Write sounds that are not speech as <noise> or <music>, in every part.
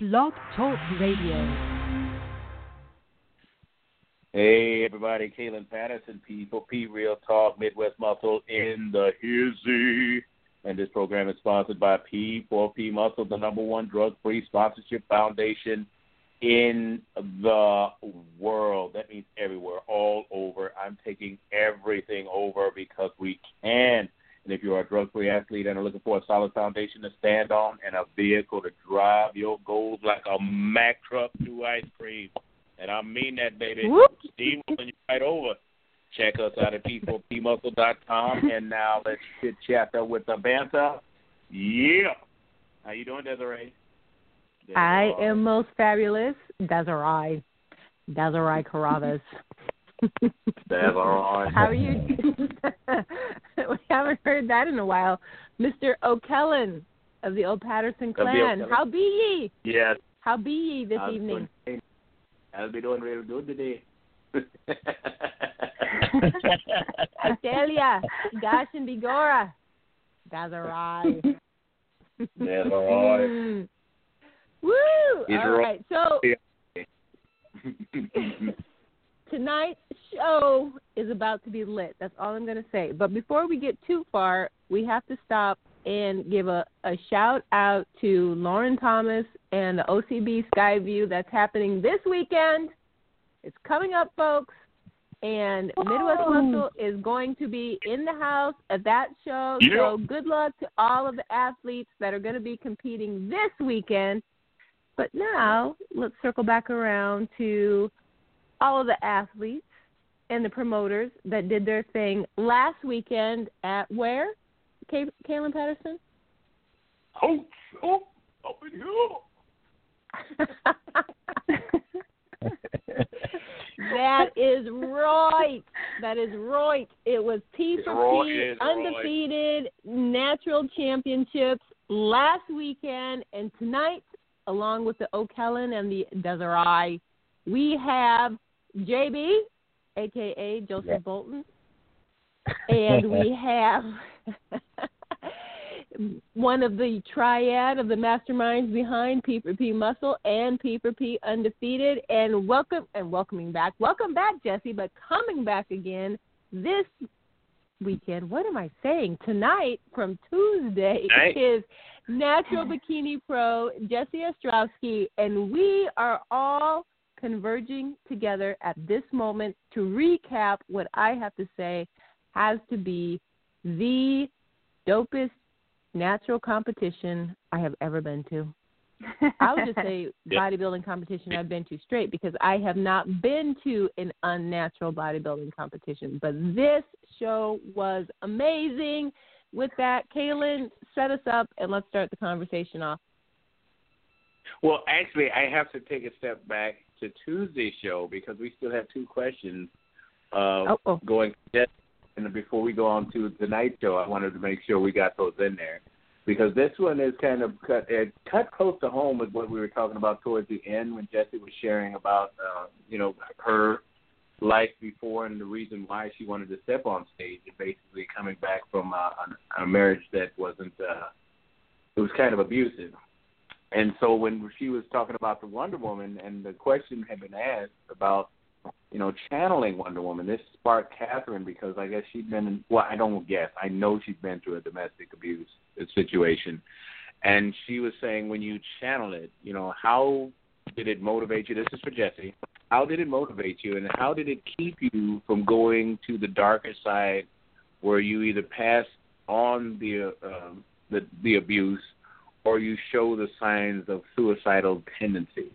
Blog Talk Radio. Hey everybody, Kaylin Patterson, P4P Real Talk, Midwest Muscle in the hizzy. And this program is sponsored by P4P Muscle, the number one drug-free sponsorship foundation in the world. That means everywhere, all over. I'm taking everything over because we can. And if you're a drug free athlete and are looking for a solid foundation to stand on and a vehicle to drive your goals like a Mack truck to ice cream, and I mean that, baby. Whoop. Steve, when you right over, check us out at p4pmuscle.com. <laughs> and now let's chit chat with the banter. Yeah. How you doing, Desiree? I am most fabulous, Desiree. Desiree Carravas. Desiree. <laughs> How are you? <laughs> <laughs> we haven't heard that in a while. Mr. O'Kellen of the Old Patterson clan. How be ye? Yes. How be ye this I'll evening? doing- I'll be doing real good today. <laughs> I tell ya, gosh and Bigora. Desiree. Desiree. Woo! He's All right. right. So <laughs> tonight's show is about to be lit. That's all I'm going to say. But before we get too far, we have to stop and give a, a shout out to Lauren Thomas and the OCB Skyview that's happening this weekend. It's coming up, folks. And Midwest Muscle is going to be in the house at that show. Yeah. So good luck to all of the athletes that are going to be competing this weekend. But now let's circle back around to all of the athletes and the promoters that did their thing last weekend at where? Kay- Kaylin Patterson? oh, oh, up in here. <laughs> that is right. That is right. It was P for P, it's right. undefeated natural championships last weekend, and tonight, along with the O'Kellen and the Desiree, we have JB, aka Joseph Yeah. Bolton, <laughs> and we have <laughs> one of the triad of the masterminds behind P for P Muscle and P for P Undefeated. And welcome and welcoming back. Welcome back, Jesi, but coming back again this weekend. What am I saying? Tonight from Tuesday Night. is Natural Bikini Pro Jesi Ostrowsky, and we are all converging together at this moment to recap what I have to say has to be the dopest natural competition I have ever been to. <laughs> I would just say bodybuilding competition I've been to straight because I have not been to an unnatural bodybuilding competition. But this show was amazing. With that, Kaylin, set us up and let's start the conversation off. Well, actually, I have to take a step back to Tuesday's show because we still have two questions uh, Oh, going. And before we go on to tonight's show, I wanted to make sure we got those in there because this one is kind of cut it cut close to home with what we were talking about towards the end when Jesi was sharing about uh, you know her life before and the reason why she wanted to step on stage and basically coming back from uh, a, a marriage that wasn't uh, it was kind of abusive. And so when she was talking about the Wonder Woman and the question had been asked about, you know, channeling Wonder Woman, this sparked Catherine because I guess she'd been well, I don't guess, I know she'd been through a domestic abuse situation. And she was saying when you channel it, you know, how did it motivate you? This is for Jesi. How did it motivate you and how did it keep you from going to the darker side where you either pass on the uh, um, the the abuse or you show the signs of suicidal tendencies?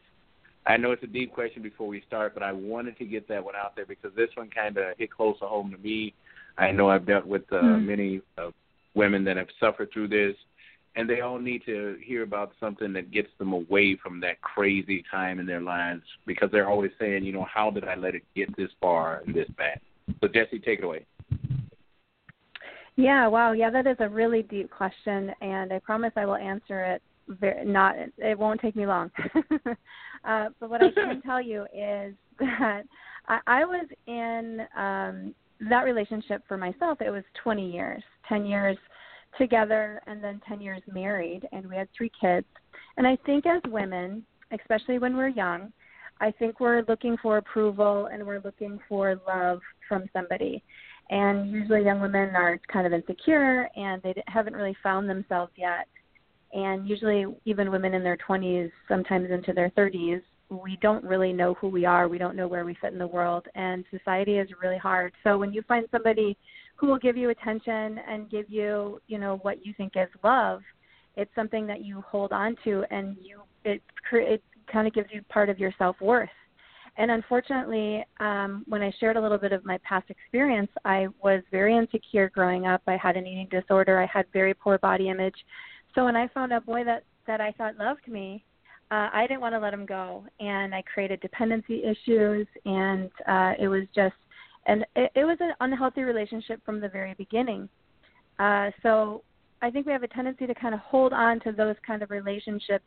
I know it's a deep question before we start, but I wanted to get that one out there because this one kind of hit close to home to me. I know I've dealt with uh, Mhm. many uh, women that have suffered through this, and they all need to hear about something that gets them away from that crazy time in their lives because they're always saying, you know, how did I let it get this far and this bad? So Jesi, take it away. Yeah, wow. Yeah, that is a really deep question, and I promise I will answer it. Very, not, it won't take me long. <laughs> uh, but what I <laughs> can tell you is <laughs> that I, I was in um, that relationship for myself. It was 20 years, 10 years together, and then 10 years married, and we had three kids. And I think as women, especially when we're young, I think we're looking for approval and we're looking for love from somebody. And usually young women are kind of insecure and they haven't really found themselves yet. And usually even women in their 20s, sometimes into their 30s, we don't really know who we are. We don't know where we fit in the world. And society is really hard. So when you find somebody who will give you attention and give you, you know, what you think is love, it's something that you hold on to and you it it kind of gives you part of your self worth. And unfortunately, um, when I shared a little bit of my past experience, I was very insecure growing up. I had an eating disorder. I had very poor body image. So when I found a boy that that I thought loved me, uh, I didn't want to let him go, and I created dependency issues, and uh, it was just, and it, it was an unhealthy relationship from the very beginning. Uh, so I think we have a tendency to kind of hold on to those kind of relationships.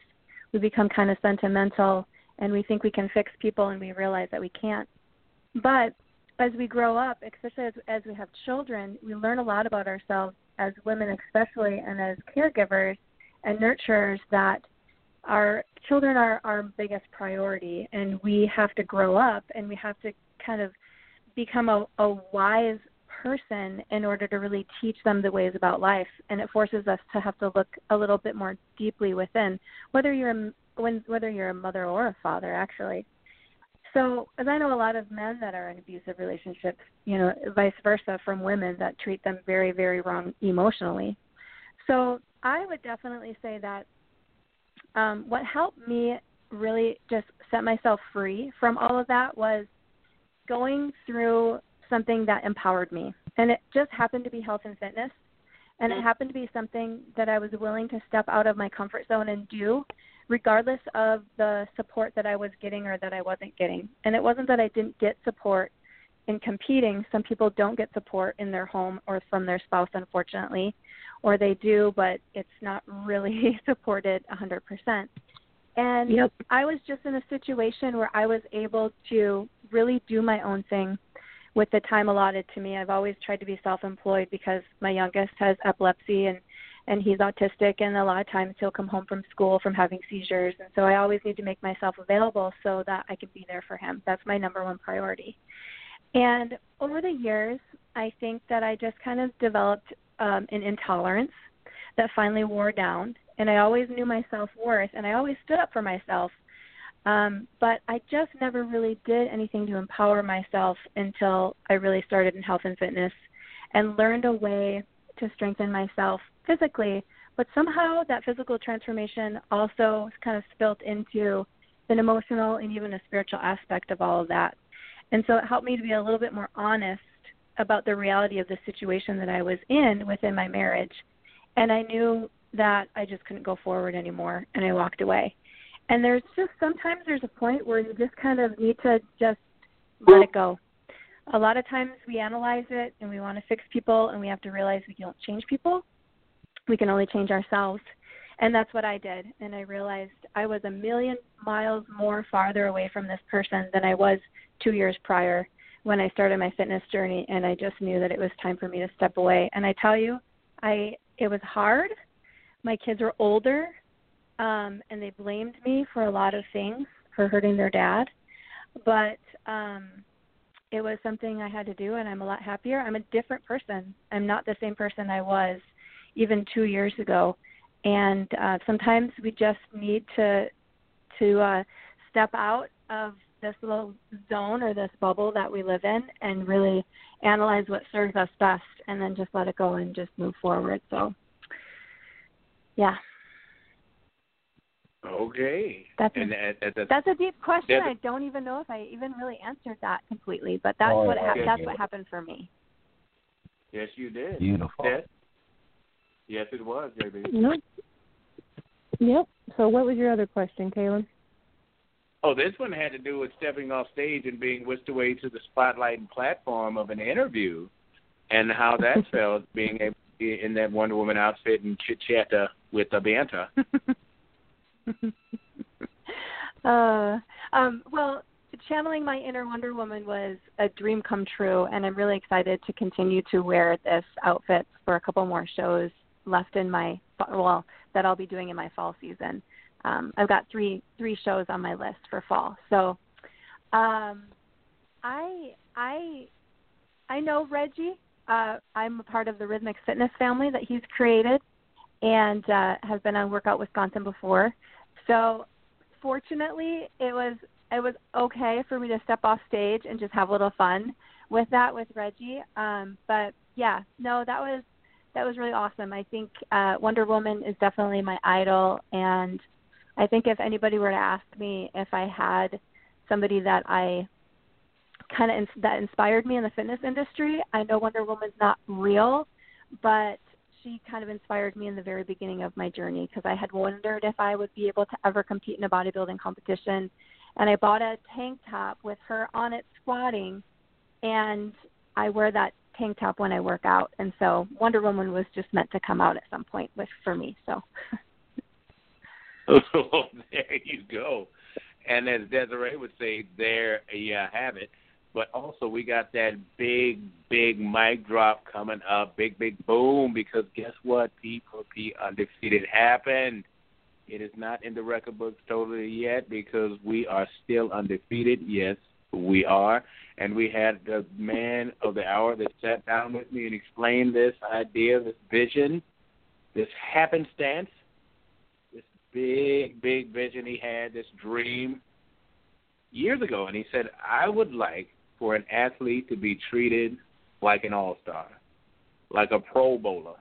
We become kind of sentimental, and we think we can fix people, and we realize that we can't. But as we grow up, especially as, as we have children, we learn a lot about ourselves as women, especially, and as caregivers and nurturers that our children are our biggest priority, and we have to grow up and we have to kind of become a, a wise person in order to really teach them the ways about life. And it forces us to have to look a little bit more deeply within whether you're a, when, whether you're a mother or a father actually. So as i know a lot of men that are in abusive relationships you know vice versa from women that treat them very very wrong emotionally. So i would definitely say that um, what helped me really just set myself free from all of that was going through something that empowered me. And it just happened to be health and fitness. And it mm. happened to be something that I was willing to step out of my comfort zone and do, regardless of the support that I was getting or that I wasn't getting. And it wasn't that I didn't get support in competing. Some people don't get support in their home or from their spouse, unfortunately or they do, but it's not really <laughs> supported 100%. And yep. I was just in a situation where I was able to really do my own thing with the time allotted to me. I've always tried to be self-employed because my youngest has epilepsy and and he's autistic and a lot of times he'll come home from school from having seizures and so I always need to make myself available so that I can be there for him. That's my number one priority. And over the years, I think that I just kind of developed um, an intolerance that finally wore down. And I always knew my self worth, and I always stood up for myself. Um, but I just never really did anything to empower myself until I really started in health and fitness and learned a way to strengthen myself physically. But somehow that physical transformation also kind of spilt into an emotional and even a spiritual aspect of all of that. And so it helped me to be a little bit more honest about the reality of the situation that I was in within my marriage. And I knew that I just couldn't go forward anymore and I walked away. And there's just sometimes there's a point where you just kind of need to just let it go. A lot of times we analyze it and we want to fix people and we have to realize we don't change people. We can only change ourselves. And that's what I did. And I realized I was a million miles more farther away from this person than I was two years prior when I started my fitness journey and I just knew that it was time for me to step away. And I tell you, I it was hard. My kids were older um and they blamed me for a lot of things for hurting their dad. But um it was something I had to do and I'm a lot happier. I'm a different person. I'm not the same person I was even 2 years ago. And uh sometimes we just need to to uh step out of this little zone or this bubble that we live in and really analyze what serves us best and then just let it go and just move forward. So, yeah. Okay. That's and a, that, that's a deep question. I don't even know if I even really answered that completely, but that's oh, what ha- that's what happened for me. Yes, you did. Beautiful. Yes, yes it was, JB. Yep. Yep. So, what was your other question, Kaylin? Oh, this one had to do with stepping off stage and being whisked away to the spotlight and platform of an interview, and how that <laughs> felt being able to be in that Wonder Woman outfit and chit chat with the banter. <laughs> <laughs> uh, um, well, channeling my inner Wonder Woman was a dream come true, and I'm really excited to continue to wear this outfit for a couple more shows left in my well that I'll be doing in my fall season. um, I've got three three shows on my list for fall. So um, I I I know Reggie. Uh, I'm a part of the Rhythmic Fitness family that he's created, and uh, have been on Workout Wisconsin before. So fortunately, it was it was okay for me to step off stage and just have a little fun with that with Reggie. Um, but yeah, no, that was that was really awesome. I think uh, Wonder Woman is definitely my idol, and I think if anybody were to ask me if I had somebody that I kind of ins- that inspired me in the fitness industry, I know Wonder Woman's not real, but she kind of inspired me in the very beginning of my journey because I had wondered if I would be able to ever compete in a bodybuilding competition, and I bought a tank top with her on it squatting, and I wear that tank top when I work out, and so Wonder Woman was just meant to come out at some point with for me. So. <laughs> oh, there you go. And as Desiree would say, there you have it. But also, we got that big, big mic drop coming up, big, big boom. Because guess what? P for P undefeated happened. It is not in the record books totally yet because we are still undefeated. Yes, we are. And we had the man of the hour that sat down with me and explained this idea, this vision, this happenstance, this big, big vision he had, this dream years ago. And he said, I would like for an athlete to be treated like an all star, like a pro bowler,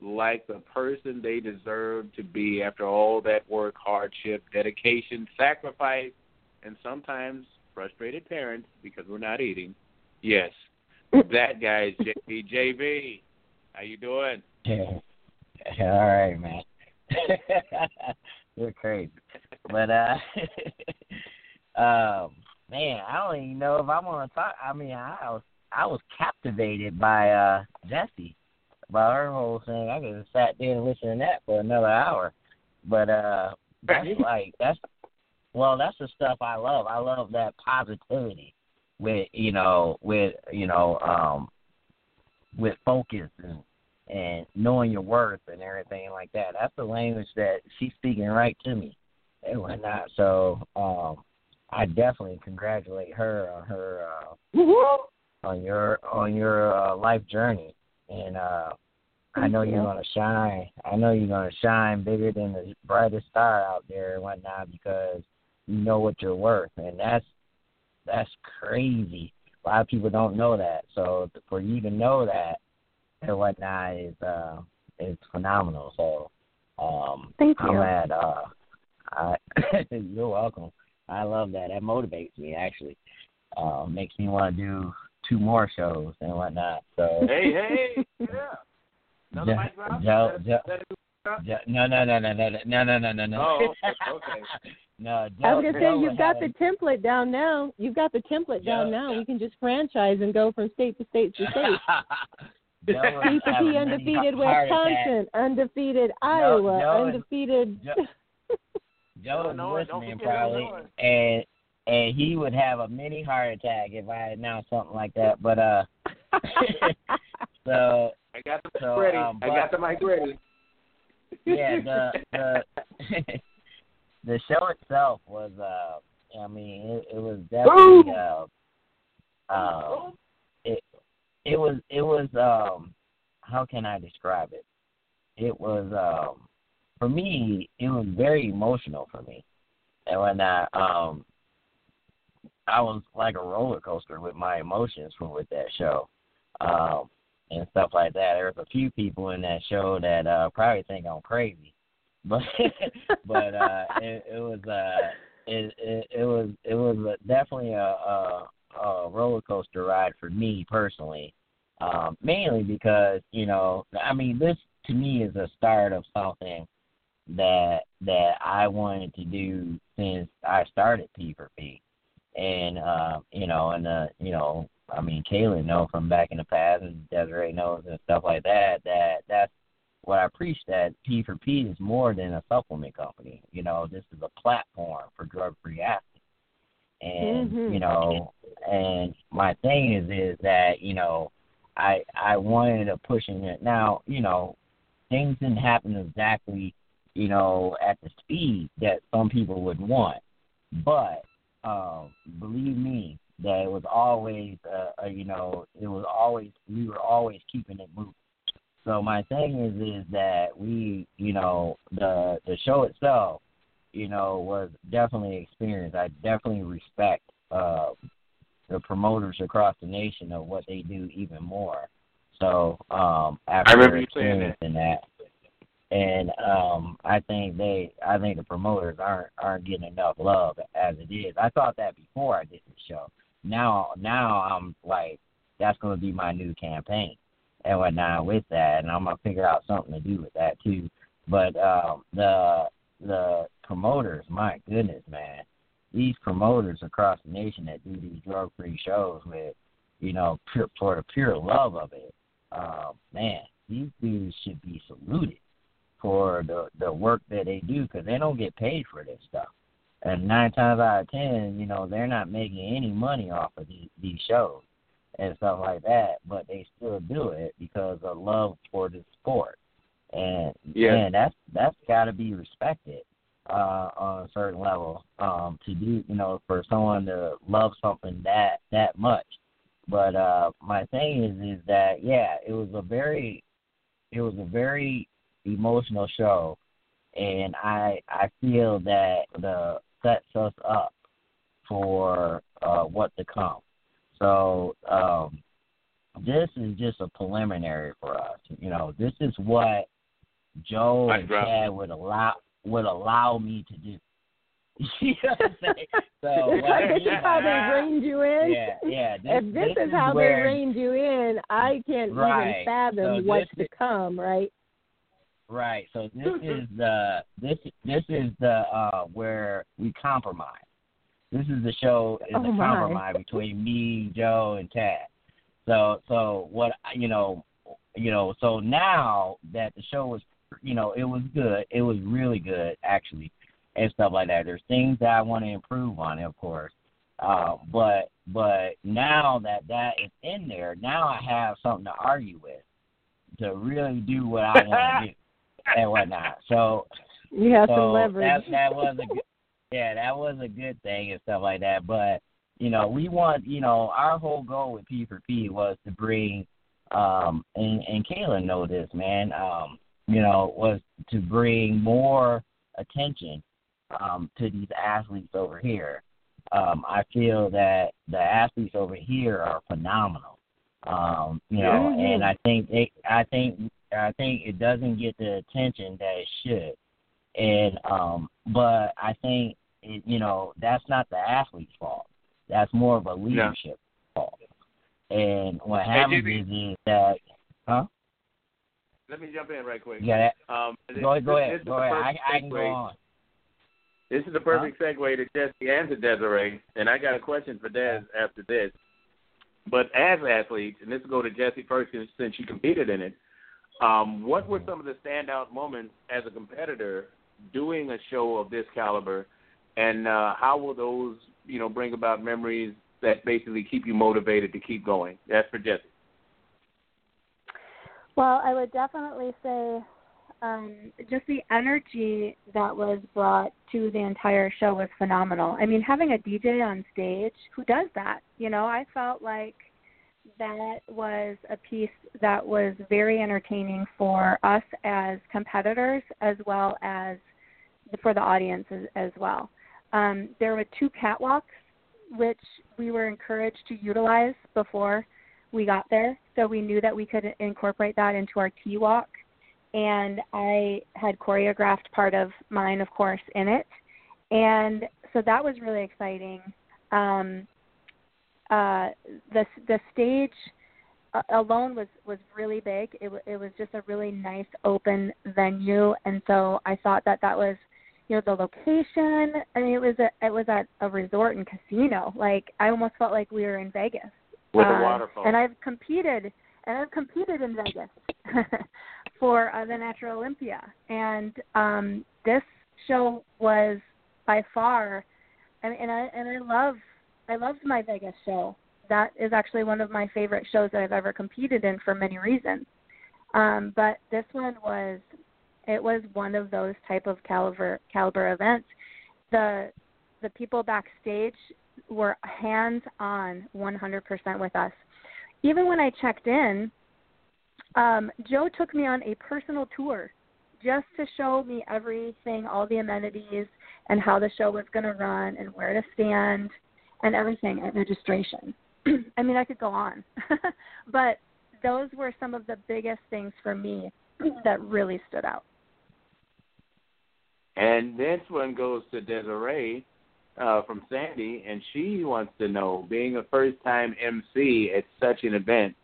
like the person they deserve to be after all that work, hardship, dedication, sacrifice, and sometimes frustrated parents because we're not eating. Yes, that guy is JB. JB, how you doing? Yeah. <laughs> All right, man. <laughs> You're crazy, but uh, <laughs> um, man, I don't even know if I want to talk. I mean, I was I was captivated by uh Jesi, by her whole thing. I could have sat there and listened to that for another hour, but uh, that's <laughs> like that's well, that's the stuff I love. I love that positivity with you know with you know um with focus and and knowing your worth and everything like that. That's the language that she's speaking right to me and whatnot. So um I definitely congratulate her on her uh on your on your uh, life journey and uh I know you're gonna shine. I know you're gonna shine bigger than the brightest star out there and whatnot because you know what you're worth, and that's that's crazy. A lot of people don't know that. So for you to know that and whatnot is uh is phenomenal. So um Thank you. I'm at uh I <laughs> you're welcome. I love that. That motivates me actually. Uh, makes me want to do two more shows and whatnot. So Hey, hey, yeah. <laughs> Another Jo- mic drop? Jo- Jo- Jo- no, no, no, no, no, no, no, no, no, no. Oh, okay, <laughs> okay. no, Joe, I was gonna Joe say you've got the template down now. You've got the template down Yeah. now. We can just franchise and go from state to state to state. <laughs> Joe was P for having P undefeated. Wisconsin, undefeated Iowa, Joe is- undefeated. Joe is listening probably, and and he would have a mini heart attack if I announced something like that. But uh, <laughs> so I got the mic So, ready. um, I got the mic ready. yeah, the <laughs> the <laughs> the show itself was uh, I mean, it, it was definitely uh, uh, it it was it was um, how can I describe it? It was um, for me, it was very emotional for me, and when I um, I was like a roller coaster with my emotions from with that show. Um, and stuff like that. There was a few people in that show that uh probably think I'm crazy, <laughs> but but uh it, it was uh it, it it was it was definitely a, a a roller coaster ride for me personally. Um, mainly because you know I mean this to me is a start of something that that I wanted to do since I started P for P, and uh, you know and uh you know I mean, Kaylin know from back in the past, and Desiree knows and stuff like that. That that's what I preach. That P for P is more than a supplement company. You know, this is a platform for drug-free athletes. And Mhm. you know, and my thing is is that you know, I I wanted to push in it. Now, you know, things didn't happen exactly you know, at the speed that some people would want. But um, believe me, that it was always, uh, uh, you know, it was always we were always keeping it moving. So my thing is is that we, you know, the the show itself, you know, was definitely experience. I definitely respect uh, the promoters across the nation of what they do even more. So um, after I remember experiencing that, and um, I think they, I think the promoters aren't aren't getting enough love as it is. I thought that before I did the show. Now, now I'm like, that's going to be my new campaign and whatnot with that, and I'm gonna figure out something to do with that too. But um, the the promoters, my goodness, man, these promoters across the nation that do these drug free shows with, you know, pure, for the pure love of it, uh, man, these dudes should be saluted for the the work that they do because they don't get paid for this stuff. And nine times out of ten, you know, they're not making any money off of these these shows and stuff like that, but they still do it because of love for the sport. And yeah, man, that's that's got to be respected uh, on a certain level um, to do, you know, for someone to love something that that much. But uh, my thing is, is that yeah, it was a very, it was a very emotional show, and I I feel that the sets us up for uh, what to come. So um, this is just a preliminary for us. You know, this is what Joe and Chad would allow would allow me to do. <laughs> you know what I'm saying? So <laughs> this is how they reined you in. Yeah, yeah. <laughs> This, if this, this is, how where, they reined you in, I can't right. even fathom so what's this, to come. Right. Right. So this <laughs> is the this this is the uh where we compromise. This is the show is oh a my. compromise between me, Joe, and Chad. So so what you know you know so now that the show was you know it was good it was really good actually and stuff like that. There's things that I want to improve on, of course. Uh, but but now that that is in there, now I have something to argue with to really do what I want to <laughs> do and whatnot. So you have so some leverage. That that was a good, yeah, that was a good thing and stuff like that. But you know, we want you know our whole goal with P for P was to bring um and and Kayla know this man um you know was to bring more attention um to these athletes over here. Um, I feel that the athletes over here are phenomenal. Um, you know, mm-hmm. and I think it, I think I think it doesn't get the attention that it should. And um but I think it, you know, that's not the athlete's fault. That's more of a leadership yeah. fault. And what happens hey, is, is that huh? Let me jump in right quick. Yeah. Um, go ahead. Go ahead. Go ahead. I, I can go on. This is the perfect huh? segue to Jesi and to Desiree, and I got a question for Des after this. But as athletes, and this will go to Jesi first since you competed in it, um, what were some of the standout moments as a competitor doing a show of this caliber, and uh, how will those, you know, bring about memories that basically keep you motivated to keep going? That's for Jesi. Well, I would definitely say um, just the energy that was brought to the entire show was phenomenal. I mean, having a DJ on stage who does that, you know, I felt like that was a piece that was very entertaining for us as competitors as well as for the audience as, as well. Um, there were two catwalks which we were encouraged to utilize before we got there, so we knew that we could incorporate that into our T walk. And I had choreographed part of mine, of course, in it, and so that was really exciting. Um, uh, the the stage alone was was really big. It it was just a really nice open venue, and so I thought that that was, you know, the location. I mean, it was a it was at a resort and casino. Like I almost felt like we were in Vegas. With uh, a waterfall. And I've competed, and I've competed in Vegas <laughs> for uh, the Natural Olympia, and um, this show was by far, and, and I and I love I loved my Vegas show. That is actually one of my favorite shows that I've ever competed in for many reasons. Um, but this one was It was one of those type of caliber caliber events. The the people backstage were hands on 100% with us. Even when I checked in, um, Joe took me on a personal tour just to show me everything, all the amenities, and how the show was going to run, and where to stand, and everything at registration. <clears throat> I mean, I could go on, <laughs> but those were some of the biggest things for me that really stood out. And this one goes to Desiree uh, from Sandy, and she wants to know, being a first-time MC at such an event,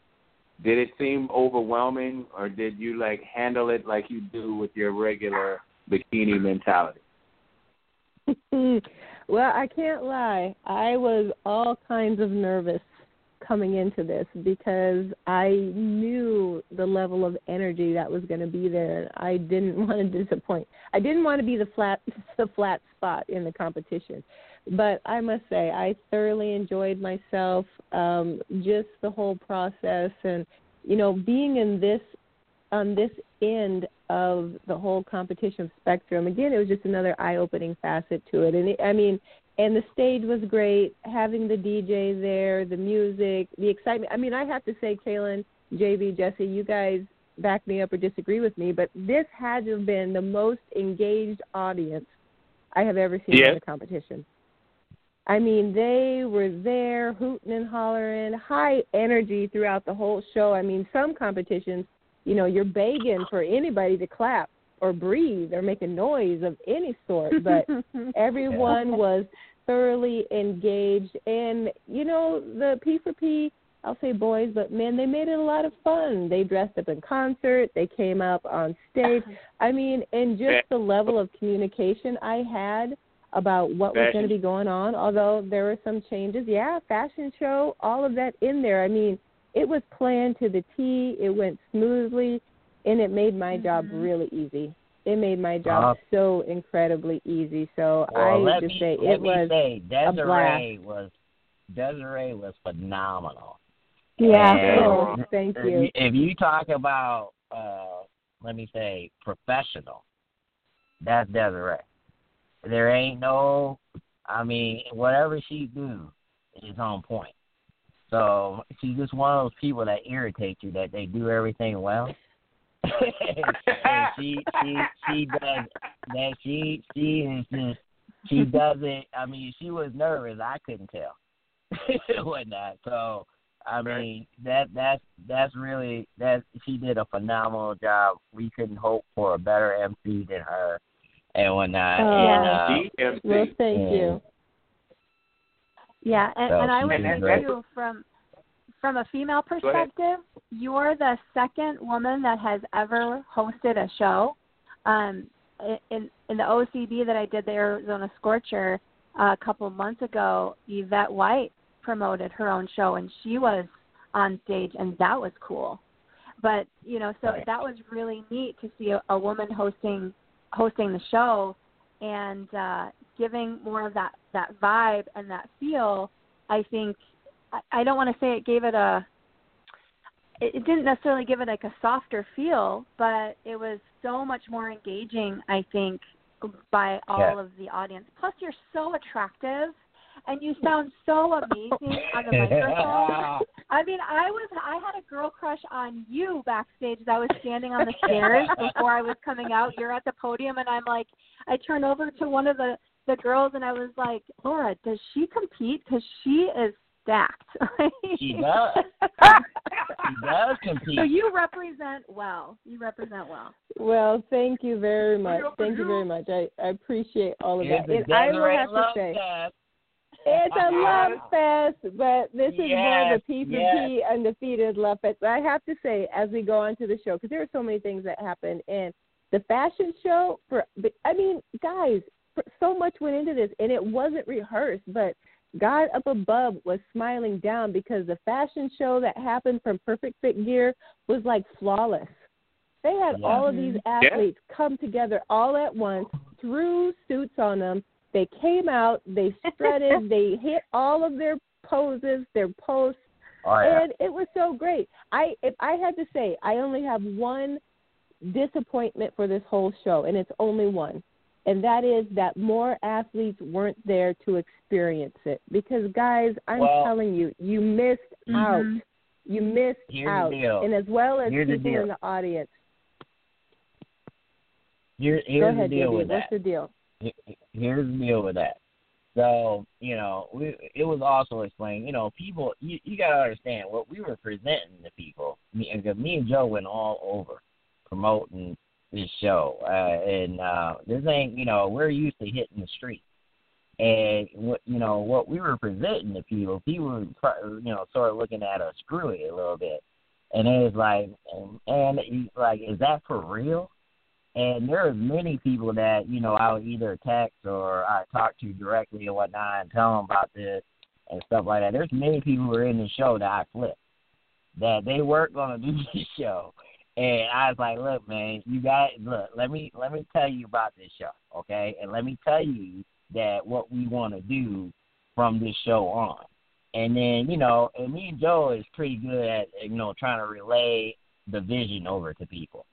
did it seem overwhelming, or did you like handle it like you do with your regular bikini mentality? <laughs> well, I can't lie. I was all kinds of nervous coming into this because I knew the level of energy that was going to be there, I didn't <laughs> want to disappoint. I didn't want to be the flat <laughs> the flat spot in the competition. But I must say, I thoroughly enjoyed myself. Um, just the whole process, and you know, being in this on this end of the whole competition spectrum. Again, it was just another eye-opening facet to it, and it, I mean, and the stage was great. Having the DJ there, the music, the excitement. I mean, I have to say, Kaylin, JB, Jesi, you guys back me up or disagree with me, but this had to have been the most engaged audience I have ever seen yeah. in a competition. I mean, they were there hooting and hollering, high energy throughout the whole show. I mean, some competitions, you know, you're begging for anybody to clap or breathe or make a noise of any sort, but <laughs> everyone was thoroughly engaged. And, you know, the P for P, I'll say boys, but men, they made it a lot of fun. They dressed up in concert, they came up on stage. I mean, and just the level of communication I had about what fashion. was going to be going on, although there were some changes. Yeah, fashion show, all of that in there. I mean, it was planned to the T, it went smoothly, and it made my mm-hmm. job really easy. It made my job uh, so incredibly easy. So well, I just me, say it was say, Desiree was Desiree was phenomenal. Yeah, and oh, thank you. If you talk about, uh, let me say, professional, that's Desiree. There ain't no, I mean, whatever she do is on point. So she's just one of those people that irritate you that they do everything well. <laughs> and she she she does that she she is just she does it I mean she was nervous, I couldn't tell. <laughs> whatnot. So I mean that that's that's really that she did a phenomenal job. We couldn't hope for a better MC than her and whatnot. Oh, and, uh, well, thank and, you. Yeah, and, so and I would say say too, from from a female perspective, you're the second woman that has ever hosted a show. Um, in in the OCB that I did, the Arizona Scorcher, uh, a couple months ago, Yvette White promoted her own show, and she was on stage, and that was cool. But you know, so right. that was really neat to see a, a woman hosting hosting the show and uh, giving more of that that vibe and that feel. I think I, I don't want to say it gave it a it, it didn't necessarily give it like a softer feel, but it was so much more engaging. I think by all yeah. of the audience. Plus, you're so attractive and you sound so amazing on the microphone. <laughs> I mean, I was I had a girl crush on you backstage as I was standing on the stairs before I was coming out. You're at the podium, and I'm like, I turn over to one of the the girls, and I was like, Laura, does she compete? Because she is stacked. <laughs> she does. she does compete. So you represent well. You represent well. Well, thank you very much. Thank you very much. I, I appreciate all of it's that. And I will have to say, it's a love <laughs> fest, but this is yes, more of a P for yes. P undefeated love fest. But I have to say, as we go on to the show, because there are so many things that happen, and the fashion show for, I mean, guys, so much went into this, and it wasn't rehearsed, but God up above was smiling down because the fashion show that happened from Perfect Fit Gear was like flawless. They had yeah. all of these mm-hmm. athletes come together all at once, threw suits on them, they came out, they strutted, <laughs> they hit all of their poses, their posts, oh, yeah. and it was so great. I if I had to say, I only have one disappointment for this whole show, and it's only one, and that is that more athletes weren't there to experience it. Because, guys, I'm Well- telling you, you missed Mhm. out. You missed the out, deal. and as well as Here's the people deal. in the audience. Here, here's ahead, the deal with What's that. the deal? Here's the deal with that. So you know, we, it was also explained. You know, people, you, you got to understand what we were presenting to people. Me, me and Joe went all over promoting this show, uh, and uh, this ain't. You know, we're used to hitting the street. And you know, what we were presenting to people, people you know, sort of looking at us screwy a little bit, and it was like, and, and like, is that for real? And there are many people that, you know, I would either text or I talk to directly or whatnot and tell them about this and stuff like that. There's many people who are in the show that I flipped, that they weren't to <laughs> do this show. And I was like, look, man, you guys, look, let me let me tell you about this show, okay? And let me tell you that what we want to do from this show on. And then, you know, and me and Joe is pretty good at, you know, trying to relay the vision over to people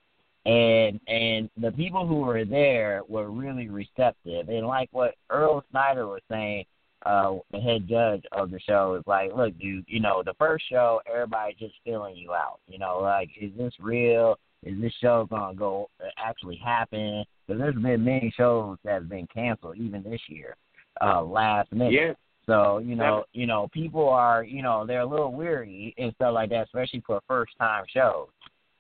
and and the people who were there were really receptive and like what Earl Snyder was saying uh the head judge of the show is like look dude you know the first show everybody's just filling you out you know like is this real is this show gonna go actually happen because there's been many shows that have been canceled even this year uh last minute Yeah. so you know, you know, people are you know they're a little weary and stuff like that, especially for first time shows.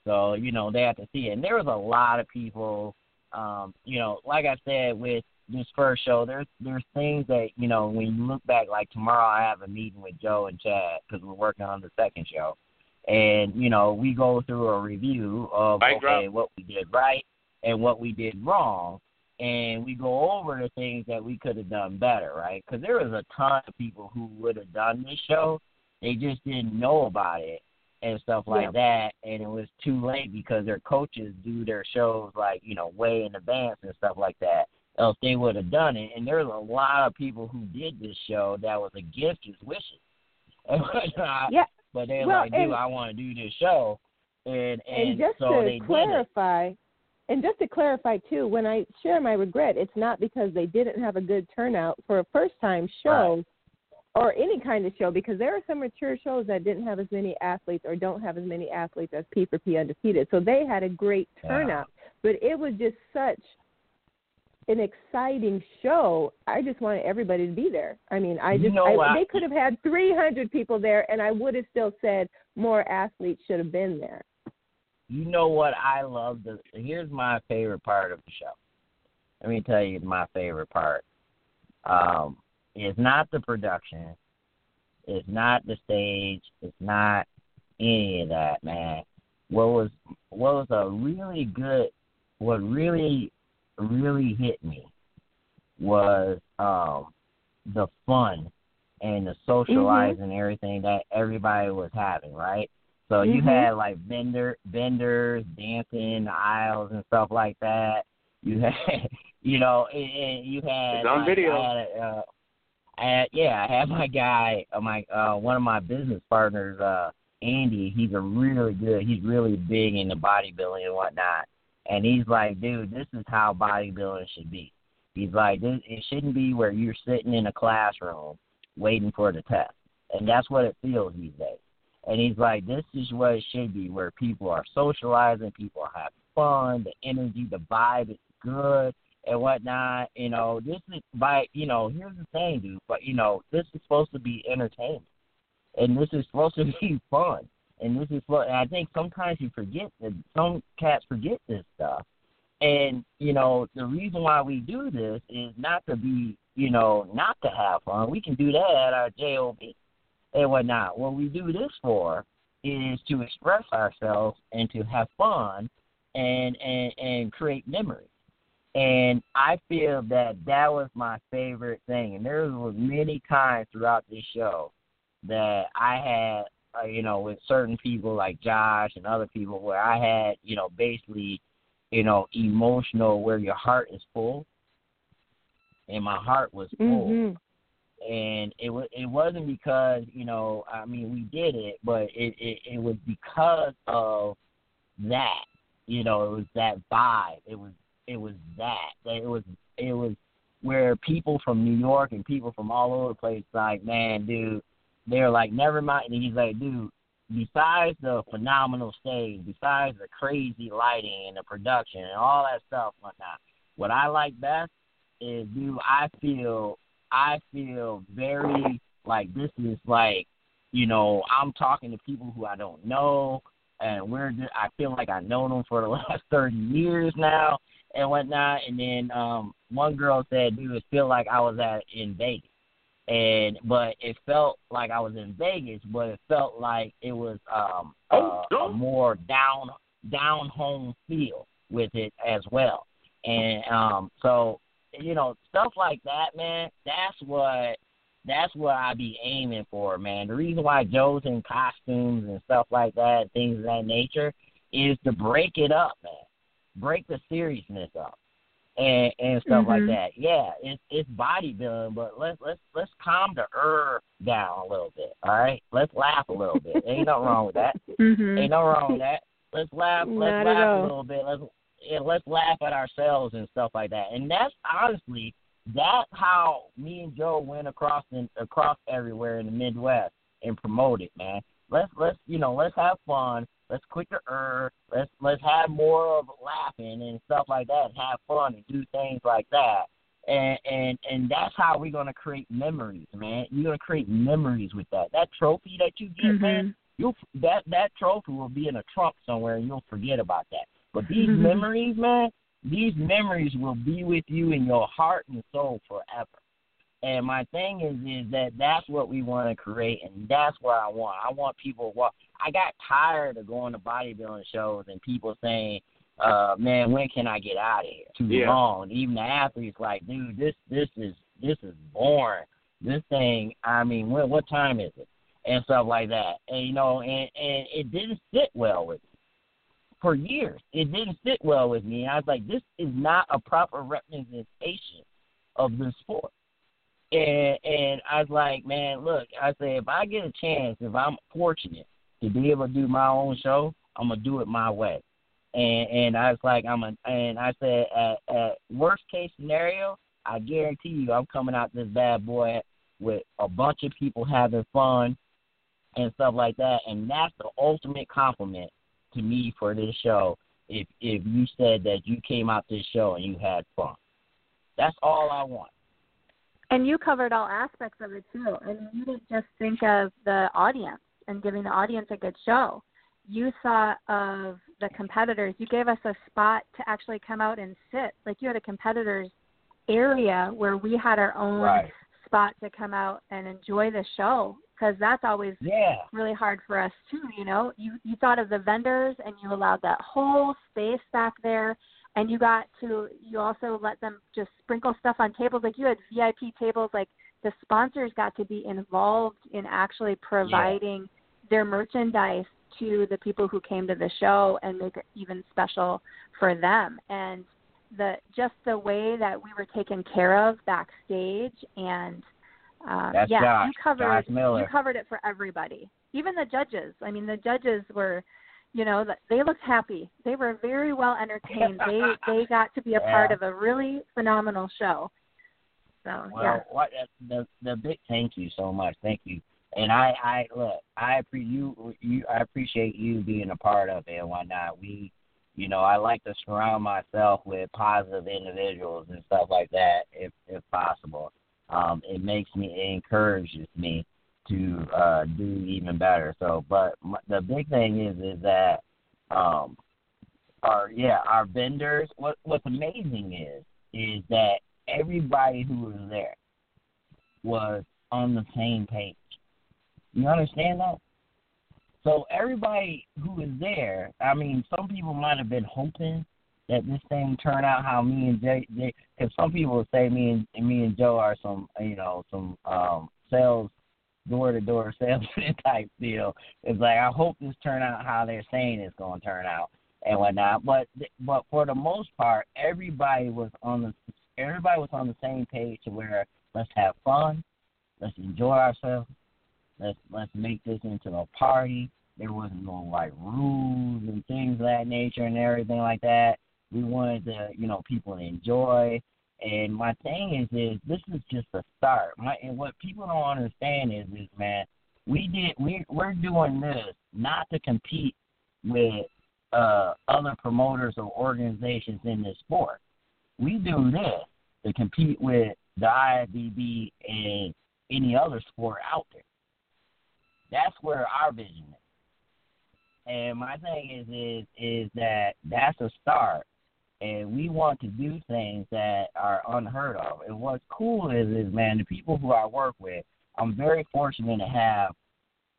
So you know they have to see it. And there was a lot of people, um, you know, like I said with this first show, there's there's things that you know when you look back. Like tomorrow, I have a meeting with Joe and Chad because we're working on the second show, and you know we go through a review of Mic okay drop. what we did right and what we did wrong and we go over the things that we could have done better, right? Because there was a ton of people who would have done this show, they just didn't know about it and stuff like that, and it was too late because their coaches do their shows like you know way in advance and stuff like that. Else they would have done it, and there's a lot of people who did this show that was against his wishes. <laughs> Yeah. but they're Well, like, dude, and- I want to do this show, and and, and just so to they did it. clarify, and just to clarify too, when I share my regret, it's not because they didn't have a good turnout for a first time show or any kind of show because there are some mature shows that didn't have as many athletes or don't have as many athletes as P for P undefeated. So they had a great Yeah. turnout. But it was just such an exciting show. I just wanted everybody to be there. I mean, I You just know I, they could have had 300 people there and I would have still said more athletes should have been there. you know what I love the here's my favorite part of the show. Let me tell you my favorite part. Um it's not the production. It's not the stage. It's not any of that, man. What was what was a really good what really really hit me was um the fun and the socializing and everything that everybody was having, right? So you Mhm. had like vendor vendors dancing in the aisles and stuff like that. You <laughs> had, you know, and, and you had It's on like, video. I had, uh, I had, yeah, I had my guy, uh, my uh, one of my business partners, uh, Andy. He's a really good. He's really big into bodybuilding and whatnot. And he's like, dude, this is how bodybuilding should be. He's like, this, it shouldn't be where you're sitting in a classroom waiting for the test, and that's what it feels these days. And he's like, this is what it should be, where people are socializing, people have fun, the energy, the vibe is good and whatnot. You know, this is by you know, here's the thing, dude. But you know, this is supposed to be entertainment, and this is supposed to be <laughs> fun, and this is what. And I think sometimes you forget that some cats forget this stuff. And you know, the reason why we do this is not to be, you know, not to have fun. We can do that at our job and whatnot. What we do this for is to express ourselves and to have fun and and and create memories. And I feel that that was my favorite thing. And there was many times throughout this show that I had, uh, you know, with certain people like Josh and other people, where I had, you know, basically, you know, emotional, where your heart is full, and my heart was full Mhm. and it was it wasn't because you know I mean we did it, but it it, it was because of that you know, it was that vibe. It was it was that. It was it was where people from New York and people from all over the place like, man, dude, they're like, never mind. And he's like, dude, besides the phenomenal stage, besides the crazy lighting and the production and all that stuff, whatnot, what I like best is, dude, I feel, I feel very like this is like, you know, I'm talking to people who I don't know, and we're, just, I feel like I've known them for the <laughs> last thirty years now and whatnot. And then um one girl said, dude, it feel like I was at in Vegas and but it felt like I was in Vegas, but it felt like it was um oh, uh, a more down down home feel with it as well. And um so you know stuff like that, man. That's what that's what I be aiming for, man. The reason why Joe's in costumes and stuff like that, things of that nature, is to break it up, man. Break the seriousness up and and stuff mm-hmm. like that. Yeah, it's it's bodybuilding, but let's let's let's calm the earth down a little bit. All right, let's laugh a little bit. Ain't nothing wrong with that. <laughs> Mm-hmm. Ain't nothing wrong with <laughs> that. Let's laugh. Let's Not laugh a little bit. Let's yeah, let's laugh at ourselves and stuff like that. And that's honestly that's how me and Joe went across and across everywhere in the Midwest and promoted, man. Let's let's you know let's have fun Let's quit the er. Let's let's have more of laughing and stuff like that. Have fun and do things like that. And and and that's how we're gonna create memories, man. You're gonna create memories with that. That trophy that you get, mm-hmm. man. You'll that that trophy will be in a trunk somewhere, and you'll forget about that. But these mm-hmm. memories, man, these memories will be with you in your heart and soul forever. And my thing is, is that that's what we want to create, and that's what I want. I want people. Walk. I got tired of going to bodybuilding shows and people saying, uh, "Man, when can I get out of here?" Too yeah. long. Even the athletes like, "Dude, this this is this is boring. This thing. I mean, when, what time is it?" And stuff like that. And you know, and and it didn't sit well with me for years. It didn't sit well with me. I was like, "This is not a proper representation of the sport." And and I was like, man, look, I said if I get a chance, if I'm fortunate to be able to do my own show, I'm gonna do it my way. And and I was like, I'm a, and I said at, at worst case scenario, I guarantee you, I'm coming out this bad boy with a bunch of people having fun and stuff like that. And that's the ultimate compliment to me for this show. If if you said that you came out this show and you had fun, that's all I want. And you covered all aspects of it too. And you didn't just think of the audience and giving the audience a good show. You thought of the competitors. You gave us a spot to actually come out and sit. Like you had a competitors area where we had our own right. spot to come out and enjoy the show because that's always yeah. really hard for us too you know you you thought of the vendors and you allowed that whole space back there and you got to you also let them just sprinkle stuff on tables like you had VIP tables like the sponsors got to be involved in actually providing. Their merchandise to the people who came to the show and make it even special for them. And the just the way that we were taken care of backstage and um, That's yeah Josh, you covered you covered it for everybody even the judges. I mean the judges were you know they looked happy. They were very well entertained. They <laughs> they got to be a yeah. part of a really phenomenal show. So well, yeah what the the big thank you so much. Thank you and i i look i pre you you i appreciate you being a part of it and whatnot we you know i like to surround myself with positive individuals and stuff like that if if possible um it makes me it encourages me to uh, do even better. So, but my, the big thing is is that um, our yeah our vendors. What what's amazing is is that everybody who was there was on the same page. You understand that? So everybody who was there, I mean, some people might have been hoping that this thing turned out how me and Jay, because some people say me and me and Joe are some, you know, some um sales door to door salesman type deal. It's like I hope this turn out how they're saying it's going to turn out and whatnot. But but for the most part, everybody was on the everybody was on the same page to where let's have fun, let's enjoy ourselves, let's let's make this into a party, There wasn't no like rules and things of that nature and everything like that. We wanted to, you know, people to enjoy. And my thing is, is this is just a start. My and what people don't understand is, is man, we did we we're doing this not to compete with uh other promoters or organizations in this sport. We do this to compete with the IFBB and any other sport out there. That's where our vision is. And my thing is is is that that's a start, and we want to do things that are unheard of. And what's cool is is man, the people who I work with, I'm very fortunate to have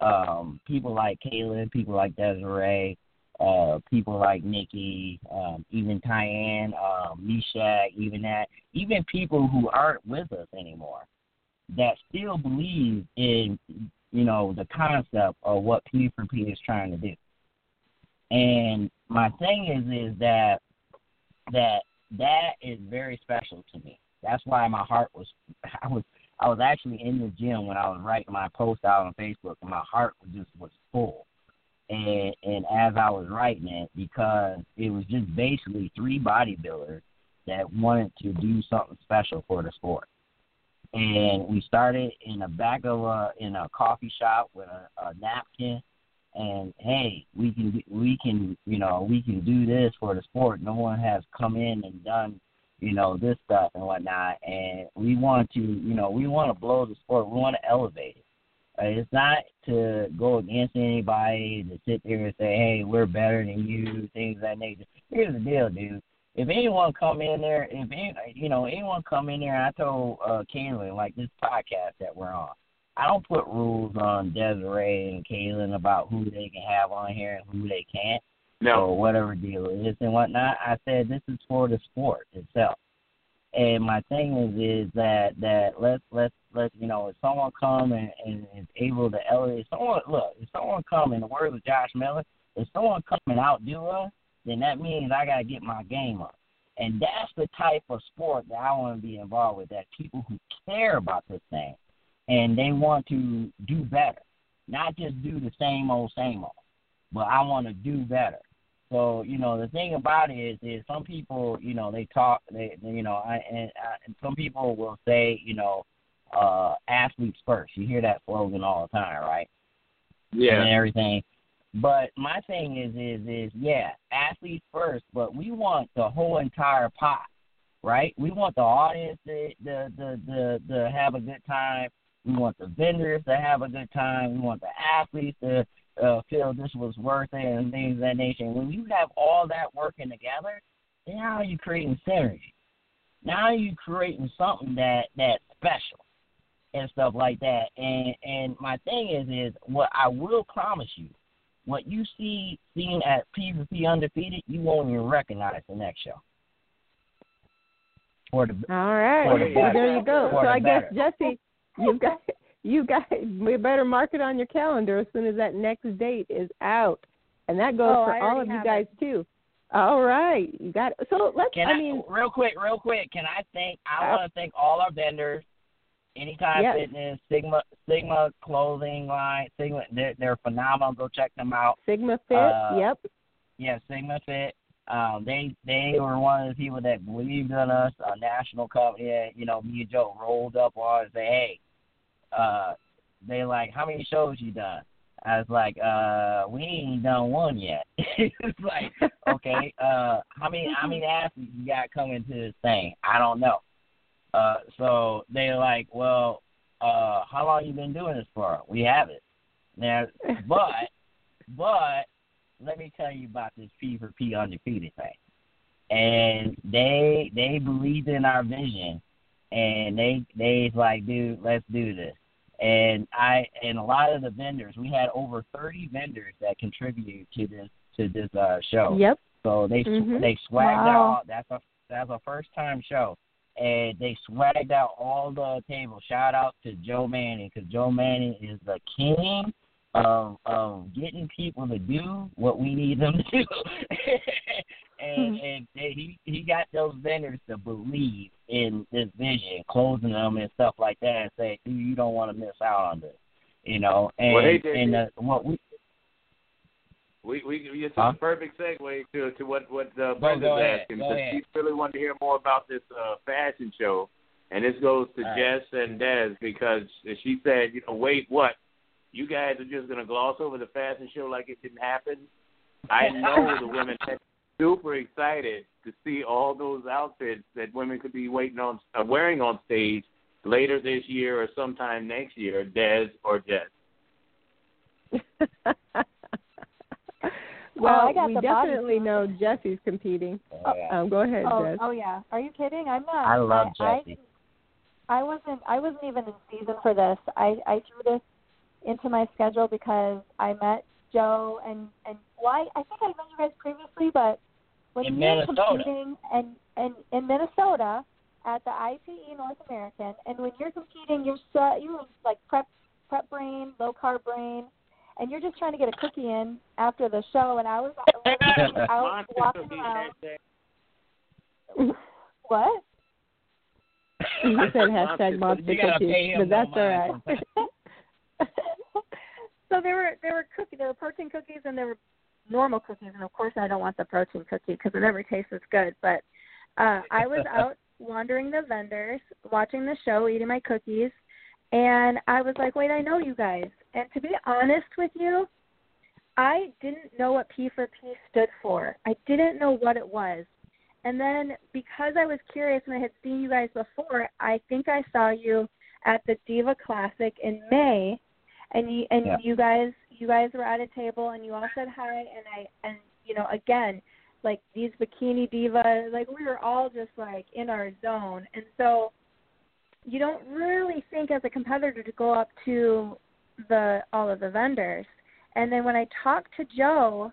um, people like Kaylin, people like Desiree, uh, people like Nikki, um, even Tyann, um, Meshach, even that, even people who aren't with us anymore that still believe in, you know, the concept of what P4P is trying to do. And my thing is, is that that that is very special to me. That's why my heart was, <laughs> I was, I was actually in the gym when I was writing my post out on Facebook, and my heart was just was full and and as I was writing it because it was just basically three bodybuilders that wanted to do something special for the sport. And we started in the back of a in a coffee shop with a, a napkin and hey, we can we can you know we can do this for the sport. No one has come in and done you know this stuff and whatnot, and we want to you know we want to blow the sport. We want to elevate it. Uh, it's not to go against anybody to sit there and say, "Hey, we're better than you," things of that nature. Here's the deal, dude. If anyone come in there, if any, you know anyone come in there, I told uh, Kaylin like this podcast that we're on. I don't put rules on Desiree and Kaylin about who they can have on here and who they can't, no. or whatever deal it is and whatnot. I said this is for the sport itself. And my thing is is that that let's let's let you know if someone come and, and is able to elevate someone look if someone come in the words of Josh Miller if someone come and outdo us then that means I gotta get my game up and that's the type of sport that I want to be involved with that people who care about this thing and they want to do better not just do the same old same old but I want to do better so you know the thing about it is, is some people you know they talk they you know I, and, I, and some people will say you know uh athletes first. You hear that slogan all the time, right? Yeah. And everything. But my thing is is is yeah, athletes first, but we want the whole entire pot, right? We want the audience to the the to have a good time. We want the vendors to have a good time. We want the athletes to uh, feel this was worth it and things of that nature. when you have all that working together, now you're creating synergy. Now you're creating something that that's special and stuff like that. And and my thing is is what I will promise you, what you see seen at P4P undefeated, you won't even recognize the next show. For the all right, for the well, there you go. So the I guess. Jesi, you got you got we better mark it on your calendar as soon as that next date is out, and that goes Oh, for all of you have guys too. All right, you got it. So let's. Can I, I, mean, real quick, real quick, can I thank I Uh, want to thank all our vendors, Anytime Yes. Fitness, Sigma Sigma clothing line, Sigma they're, they're phenomenal. Go check them out. Sigma Fit. uh, yep. Yeah, Sigma Fit. Um, they they were one of the people that believed in us. A national company that you know me and Joe rolled up on and say, hey, uh, they like how many shows you done? I was like, uh, we ain't done one yet. <laughs> it's like, <laughs> okay, uh, how many how many athletes you got coming to this thing? I don't know. Uh, so they're like, well, uh, how long you been doing this for? We have it. Now, <laughs> but but let me tell you about this P for P undefeated thing. And they they believed in our vision, and they they's like, dude, let's do this. And I and a lot of the vendors, we had over thirty vendors that contributed to this to this uh show. Yep. So they Mhm. they swagged Wow. out. That's a that's a first time show, and they swagged out all the tables. Shout out to Joe Manning because Joe Manning is the king of of getting people to do what we need them to do. <laughs> and and they, he he got those vendors to believe in this vision, closing them and stuff like that, and say, "Dude, you don't want to miss out on this," you know. And Well, hey, JJ. and uh, what we We we it's Huh? a perfect segue to to what what uh, Go- Brenda's ahead, asking. go because ahead. She really wanted to hear more about this uh, fashion show, and this goes to All right. Jess and Des because she said, you know, wait, what? You guys are just gonna gloss over the fashion show like it didn't happen? I know the women are super excited to see all those outfits that women could be waiting on uh, wearing on stage later this year or sometime next year. Des or Jess. <laughs> well, I got we the definitely suit. know Jesi's competing. Oh, yeah. Um, go ahead, Oh, Jess. oh yeah. Are you kidding? I'm not. I love I, Jesi. I, I wasn't. I wasn't even in season for this. I I threw this into my schedule because I met Joe and and why I think I met you guys previously, but when In you're Minnesota. competing and and in Minnesota at the IPE North American, and when you're competing, you're so you're like prep prep brain, low carb brain, and you're just trying to get a cookie in after the show. And I was <laughs> out Monster walking around. <laughs> What? You said Monster hashtag monster You gotta cookies, but that's no all mind right. <laughs> so there were there were cookie there were protein cookies and there were normal cookies and of course I don't want the protein cookie because it never tastes as good. But uh, I was out wandering the vendors, watching the show, eating my cookies, and I was like, wait, I know you guys. And to be honest with you, I didn't know what P for P stood for. I didn't know what it was. And then because I was curious and I had seen you guys before, I think I saw you at the Diva Classic in May and you and Yeah. you guys you guys were at a table and you all said hi and I and you know, again, like these bikini divas, like we were all just like in our zone. And so you don't really think as a competitor to go up to the all of the vendors. And then when I talked to Joe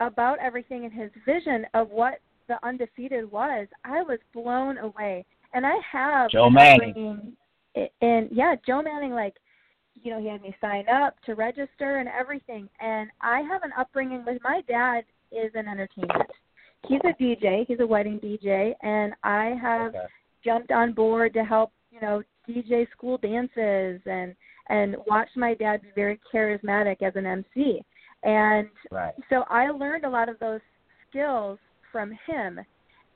about everything and his vision of what the undefeated was, I was blown away. And I have Joe Manning. i- And yeah, Joe Manning, like, you know, he had me sign up to register and everything. And I have an upbringing with my dad is in entertainment. He's a DJ. He's a wedding DJ, and I have Okay. jumped on board to help, you know, DJ school dances and and watched my dad be very charismatic as an MC. And Right. so I learned a lot of those skills from him.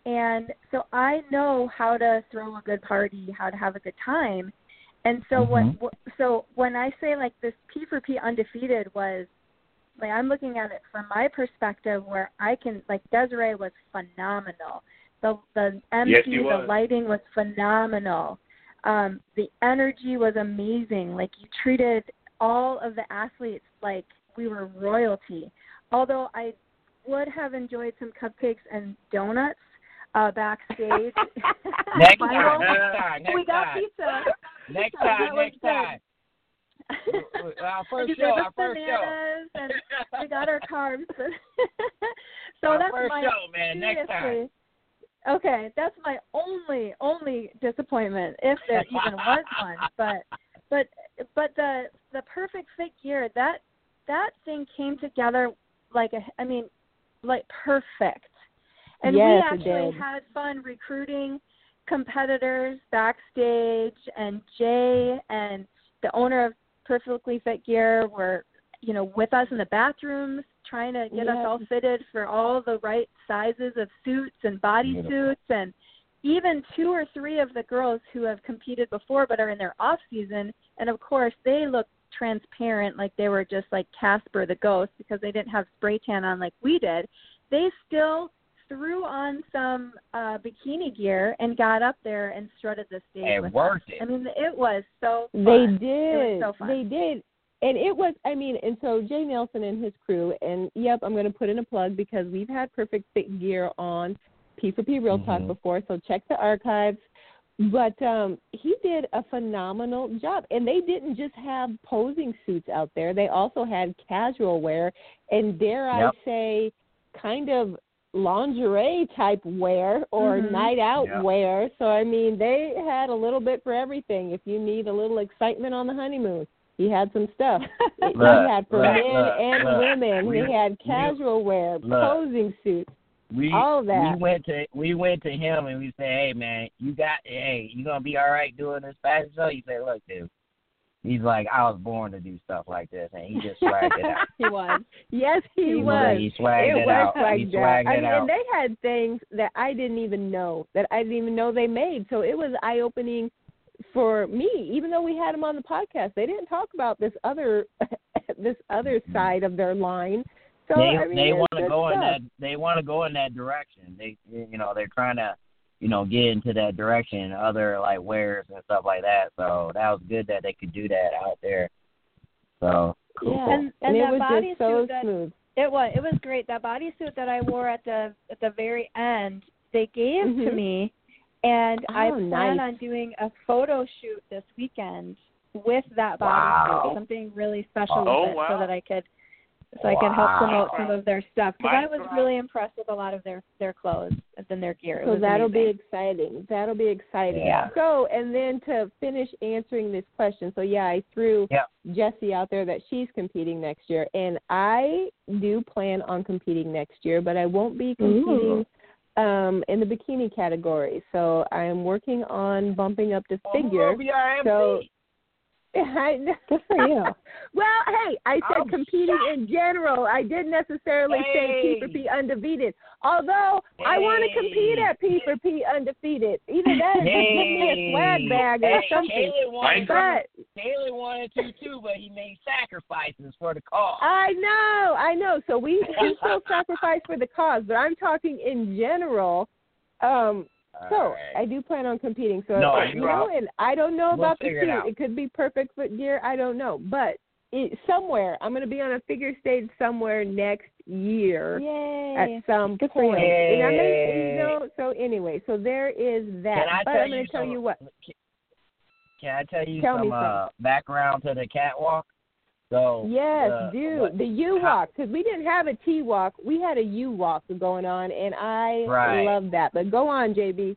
And so I know how to throw a good party, how to have a good time. And so when Mhm. so when I say like this P for P undefeated was like I'm looking at it from my perspective where I can like Desiree was phenomenal. The the MC, Yes, the was. lighting was phenomenal. Um, the energy was amazing. Like you treated all of the athletes like we were royalty. Although I would have enjoyed some cupcakes and donuts uh backstage. <laughs> <laughs> Next time, <laughs> next time, next we got time. pizza. Next time, next time. Our first show, our first show. and we got our carbs. so Our that's first my show, man. Next time. Okay, that's my only only disappointment, if there even was one. But but but the the perfect fit gear that that thing came together like a I mean like perfect. And Yes, we actually had fun recruiting competitors backstage and Jay and the owner of Perfectly Fit Gear were, you know, with us in the bathrooms trying to get us all fitted for all the right sizes of suits and bodysuits and even two or three of the girls who have competed before but are in their off season and of course they look transparent like they were just like Casper the ghost because they didn't have spray tan on like we did. They still threw on some uh bikini gear and got up there and strutted the stage It with worked us. it. I mean it was so fun. They It did. was so fun. They did. And it was, I mean, and so Jay Nelson and his crew, and yep, I'm going to put in a plug because we've had Perfect Fit Gear on P4P Real Talk Mhm. before, so check the archives. But um he did a phenomenal job. And they didn't just have posing suits out there, they also had casual wear and, dare Yep. I say, kind of lingerie type wear or Mhm. night out wear. So I mean, they had a little bit for everything. If you need a little excitement on the honeymoon, he had some stuff. <laughs> he Look, had for look, men look, and look. women. We- he had we- casual wear, look. posing suits. We All of that. we went to we went to him and we said, Hey man, you got hey, you gonna be all right doing this fashion show? He said, Look, dude, he's like, I was born to do stuff like this, and he just swagged it out. <laughs> he was. Yes, he, He was. He swagged it it, worked out. like he that. swagged I it mean, out. and they had things that I didn't even know that I didn't even know they made. So it was eye opening for me. Even though we had them on the podcast, they didn't talk about this other <laughs> this other side of their line. So Mm-hmm. they I mean, they want to good go in that they want to go in that direction. They you know they're trying to you know get into that direction. Other like wares and stuff like that. So that was good that they could do that out there. So cool. Yeah, And- and it that was just so bodysuit that- smooth. It was it was great. That bodysuit that I wore at the at the very end, they gave to Mhm. me, and I Oh, plan nice. on doing a photo shoot this weekend with that bodysuit. Wow. Something really special Oh, with it, wow. so that I could so I could help promote some of their stuff. Because I was God. really impressed with a lot of their their clothes and their gear. It So that'll be exciting. That'll be exciting. Yeah. So, and then to finish answering this question, so yeah, I threw Yep. Jesi out there that she's competing next year, and I do plan on competing next year, but I won't be competing um, in the bikini category. So I am working on bumping up the figure. So <laughs> I know. Good for you. well, hey, I said I'm competing in general. I didn't necessarily say P for P undefeated. Although I want to compete at P for P undefeated. Either that or just give me a swag bag or hey, something. Caleb wanted, But Caleb wanted to too, but he made sacrifices for the cause. I know, I know. So we we still sacrifice for the cause, but I'm talking in general. Um, so Alright. I do plan on competing. So No, you know, out. and I don't know We'll about the figure it suit. It could be perfect fit gear. I don't know, but it, somewhere I'm going to be on a figure stage somewhere next year Yay. at some Good point. you. And I may, Yay. you know, so anyway, so there is that. Can I but tell I'm going to tell you what. Can I tell you Tell me some uh, background to the catwalk? So Yes, uh, dude, what- the U walk because we didn't have a T walk, we had a U walk going on, and I Right. love that. But go on, JB.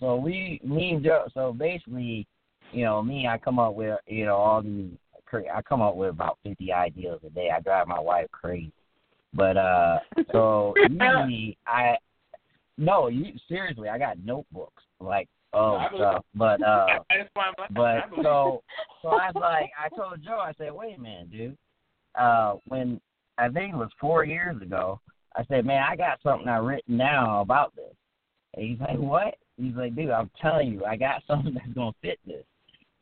So we, me and Joe. So basically, you know, me, I come up with, you know, all these. cra- I come up with about fifty ideas a day. I drive my wife crazy. But uh, so <laughs> usually I, no, you seriously, I got notebooks like oh stuff. But <laughs> uh, That's why I'm- but so so I was like, I told Joe, I said, wait a minute, dude. Uh, when I think it was four years ago, I said, man, I got something I written down about this. And he's like, what? He's like, dude, I'm telling you, I got <laughs> something that's gonna fit this.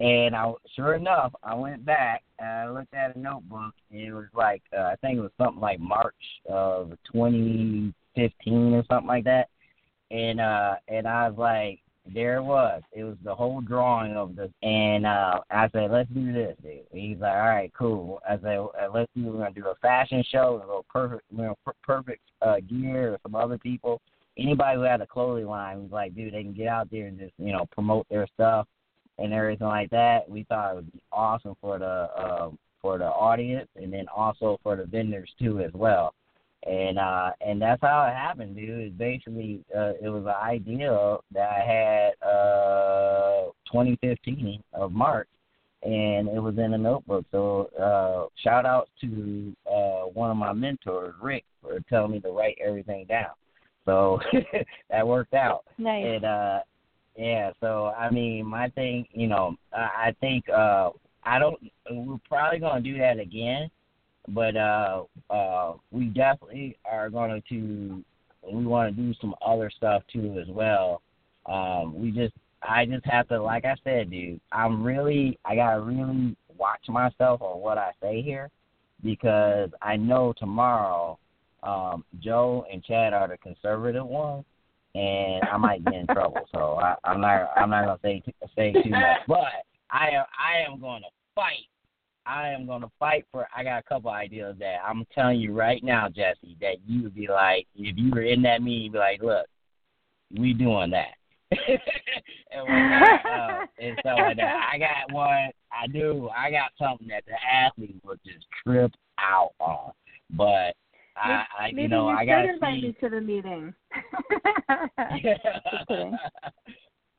And I, sure enough, I went back and I looked at a notebook. And it was like, uh, I think it was something like March of 2015 or something like that. And uh, and I was like, there it was. It was the whole drawing of the. And uh, I said, let's do this, dude. He's like, all right, cool. I said, let's do. We're gonna do a fashion show. We're gonna perfect, you know, perfect uh, gear or some other people. Anybody who had a clothing line was like, dude, they can get out there and just you know promote their stuff and everything like that. We thought it would be awesome for the uh, for the audience and then also for the vendors too as well. And uh and that's how it happened, dude. It's basically uh it was an idea that I had uh 2015 of March and it was in a notebook. So uh shout out to uh one of my mentors, Rick, for telling me to write everything down. So <laughs> that worked out. Nice. And uh yeah, so I mean my thing, you know, I, I think uh I don't we're probably gonna do that again. But uh uh we definitely are going to we want to do some other stuff too as well. Um we just I just have to like I said, dude, I'm really I gotta really watch myself on what I say here because I know tomorrow um Joe and Chad are the conservative ones and I might get in trouble. So I, I'm not I'm not gonna say say too much, but I am I am going to fight. I am going to fight for. I got a couple ideas that I'm telling you right now, Jesi, that you would be like, if you were in that meeting, you'd be like, look, we doing that. <laughs> and, whatnot, uh, <laughs> and stuff like that. I got one. I do. I got something that the athletes would just trip out on. But I, I Maybe you know, you I got to invite me to the meeting. <laughs>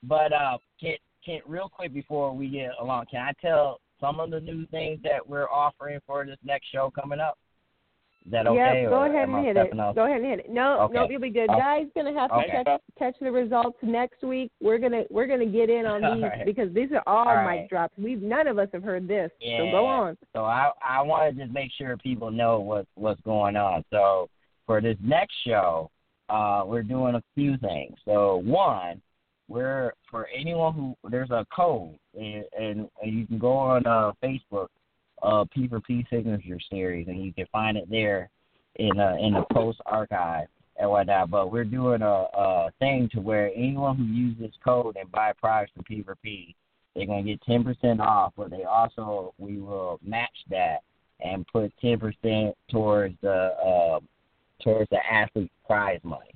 but uh, can can real quick before we get along, can I tell some of the new things that we're offering for this next show coming up? Is that okay? Yep, go ahead and hit it. out? Go ahead and hit it. No, Okay. no, you'll be good. Okay. Guys, gonna have to Okay. catch catch the results next week. We're gonna we're gonna get in on <laughs> these right. because these are all, All mic right. drops. We've none of us have heard this. So Yeah. go on. So I I want to just make sure people know what what's going on. So for this next show, uh, we're doing a few things. So one, we're for anyone who there's a code and and, and you can go on uh, Facebook, uh, P for P Signature Series, and you can find it there in uh, in the post archive and whatnot. But we're doing a, a thing to where anyone who uses this code and buy products from P for P, they're gonna get ten percent off. But they also we will match that and put ten percent towards the uh, towards the athlete prize money.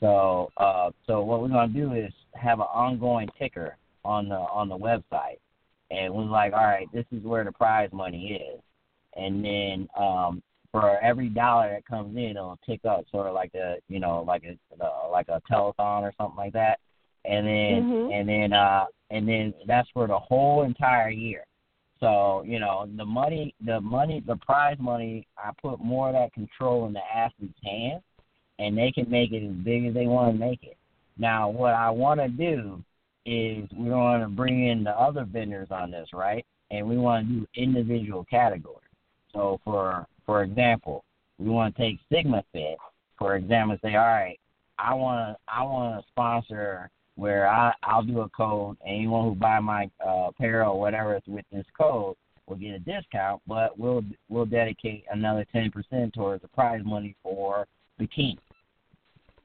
So uh, so what we're gonna do is have an ongoing ticker on the on the website, and we're like, all right, this is where the prize money is, and then um, for every dollar that comes in, it'll tick up, sort of like a you know like a uh, like a telethon or something like that, and then Mhm. and then uh, and then that's for the whole entire year. So you know the money, the money, the prize money. I put more of that control in the athlete's hands, and they can make it as big as they want to make it. Now, what I want to do is we want to bring in the other vendors on this, right? And we want to do individual categories. So, for for example, we want to take Sigma Fit, for example, and say, all right, I want to I want to sponsor where I I'll do a code, anyone who buy my uh, apparel or whatever with this code will get a discount, but we'll we'll dedicate another ten percent towards the prize money for bikini.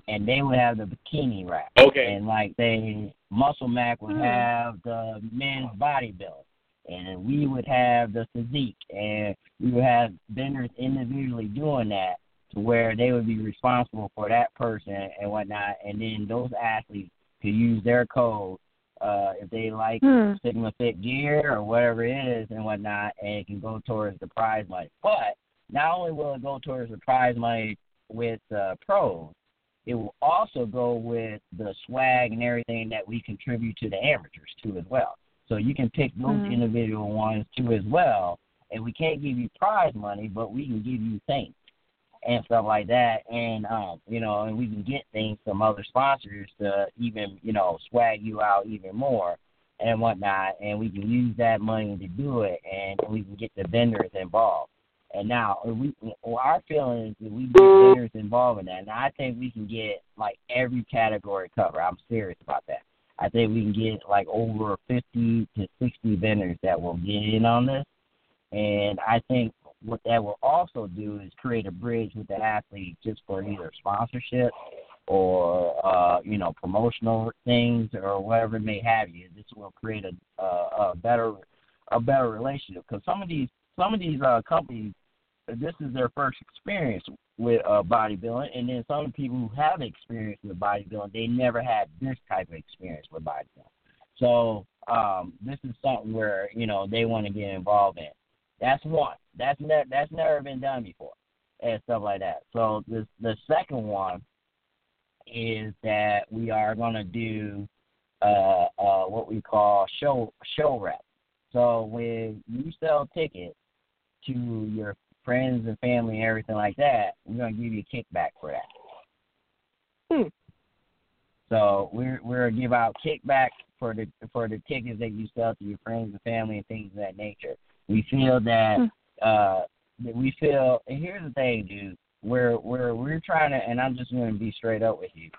And they would have the bikini rack. Okay. And like they Muscle Mac would Hmm. have the men's bodybuilding. And we would have the physique and we would have vendors individually doing that to where they would be responsible for that person and whatnot and then those athletes could use their code uh if they like Hmm. Sigma Fit gear or whatever it is and whatnot, and it can go towards the prize money. But not only will it go towards the prize money with uh, pros, it will also go with the swag and everything that we contribute to the amateurs too as well. So you can pick those Mhm. individual ones too as well. And we can't give you prize money, but we can give you things and stuff like that. And um, you know, and we can get things from other sponsors to even, you know, swag you out even more and whatnot. And we can use that money to do it, and we can get the vendors involved. And now we, well, our feeling is that we get vendors involved in that. Now I think we can get like every category covered. I'm serious about that. I think we can get like over 50 to 60 vendors that will get in on this. And I think what that will also do is create a bridge with the athlete just for either sponsorship or uh, you know promotional things or whatever it may have you. This will create a a, a better a better relationship because some of these some of these uh, companies this is their first experience with uh, bodybuilding, and then some people who have experience with bodybuilding they never had this type of experience with bodybuilding. So um, this is something where you know they want to get involved in. That's one. That's ne- that's never been done before, and stuff like that. So the the second one is that we are going to do uh, uh, what we call show show rep. So when you sell tickets to your friends and family and everything like that, we're going to give you a kickback for that. Hmm. So we're we're gonna give out kickback for the for the tickets that you sell to your friends and family and things of that nature. We feel that uh that we feel and here's the thing, dude. We're we're we're trying to and I'm just gonna be straight up with you.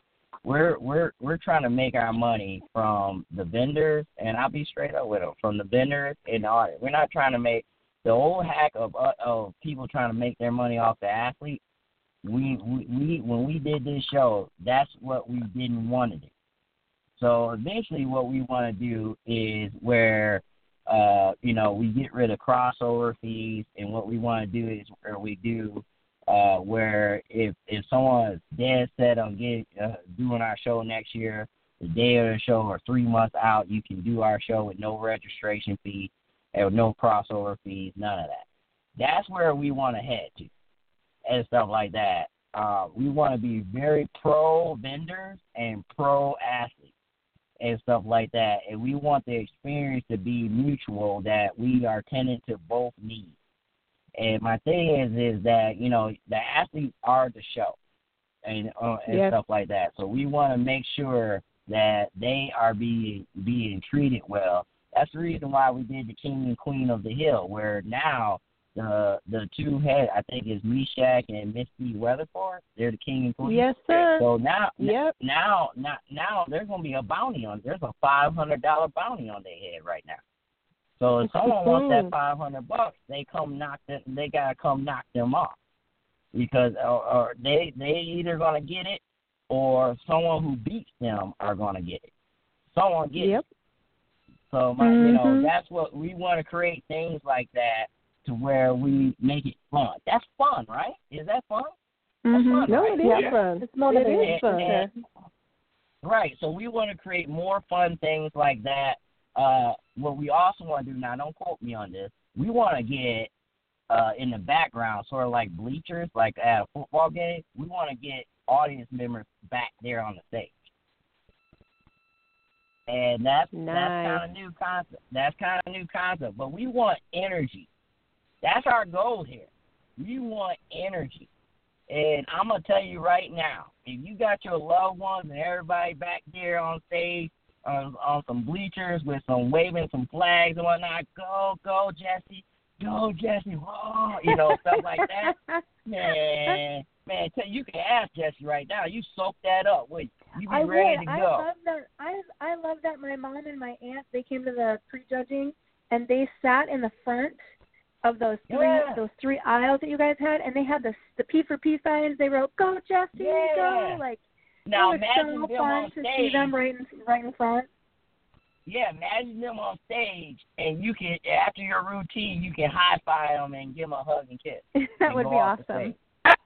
We're we're we're trying to make our money from the vendors and I'll be straight up with them from the vendors and the audit. We're not trying to make the old hack of uh, of people trying to make their money off the athlete. We, we we when we did this show, that's what we didn't want to do. So eventually, what we want to do is where uh, you know we get rid of crossover fees, and what we want to do is where we do uh, where if if someone is dead set on getting uh, doing our show next year, the day of the show or three months out, you can do our show with no registration fee and no crossover fees, none of that. That's where we want to head to and stuff like that. Uh, we want to be very pro vendors and pro athletes and stuff like that. And we want the experience to be mutual that we are tending to both need. And my thing is, is that you know the athletes are the show, and uh, and Yes. stuff like that. So we want to make sure that they are being being treated well. That's the reason why we did the King and Queen of the Hill, where now the the two head I think is Meshack and Misty Weatherford. They're the King and Queen. Yes, sir. So now, Yep. now, now, now there's gonna be a bounty on. There's a five hundred dollar bounty on their head right now. So if someone wants that five hundred bucks, they come knock them. They gotta come knock them off because or, or they they either gonna get it or someone who beats them are gonna get it. Someone gets Yep. It. So my, you know Mhm. that's what we want to create things like that to where we make it fun. That's fun, right? Is that fun? Mm-hmm. fun, No, right? it is Yeah. fun. It's motivating. It is fun. And- Right. So we want to create more fun things like that. Uh, what we also want to do now, don't quote me on this. We want to get uh, in the background, sort of like bleachers, like at a football game. We want to get audience members back there on the stage. And that's that's kind of new concept. That's kind of new concept. But we want energy. That's our goal here. We want energy. And I'm gonna tell you right now, if you got your loved ones and everybody back there on stage on on some bleachers with some waving some flags and whatnot, go go Jesi, go Jesi, whoa, you know stuff like that. <laughs> Man, man, tell you can ask Jesi right now. You soak that up. Wait, you be I ready would. to I go. love that. I I love that. My mom and my aunt they came to the prejudging, and they sat in the front of those three Yeah. those three aisles that you guys had, and they had the the P for P signs. They wrote "Go Jesi, Yeah. go!" Like now it was imagine so them fun on to stage. see them right in right in front. Yeah, imagine them on stage, and you can after your routine, you can high five them and give them a hug and kiss. <laughs> that and would be awesome.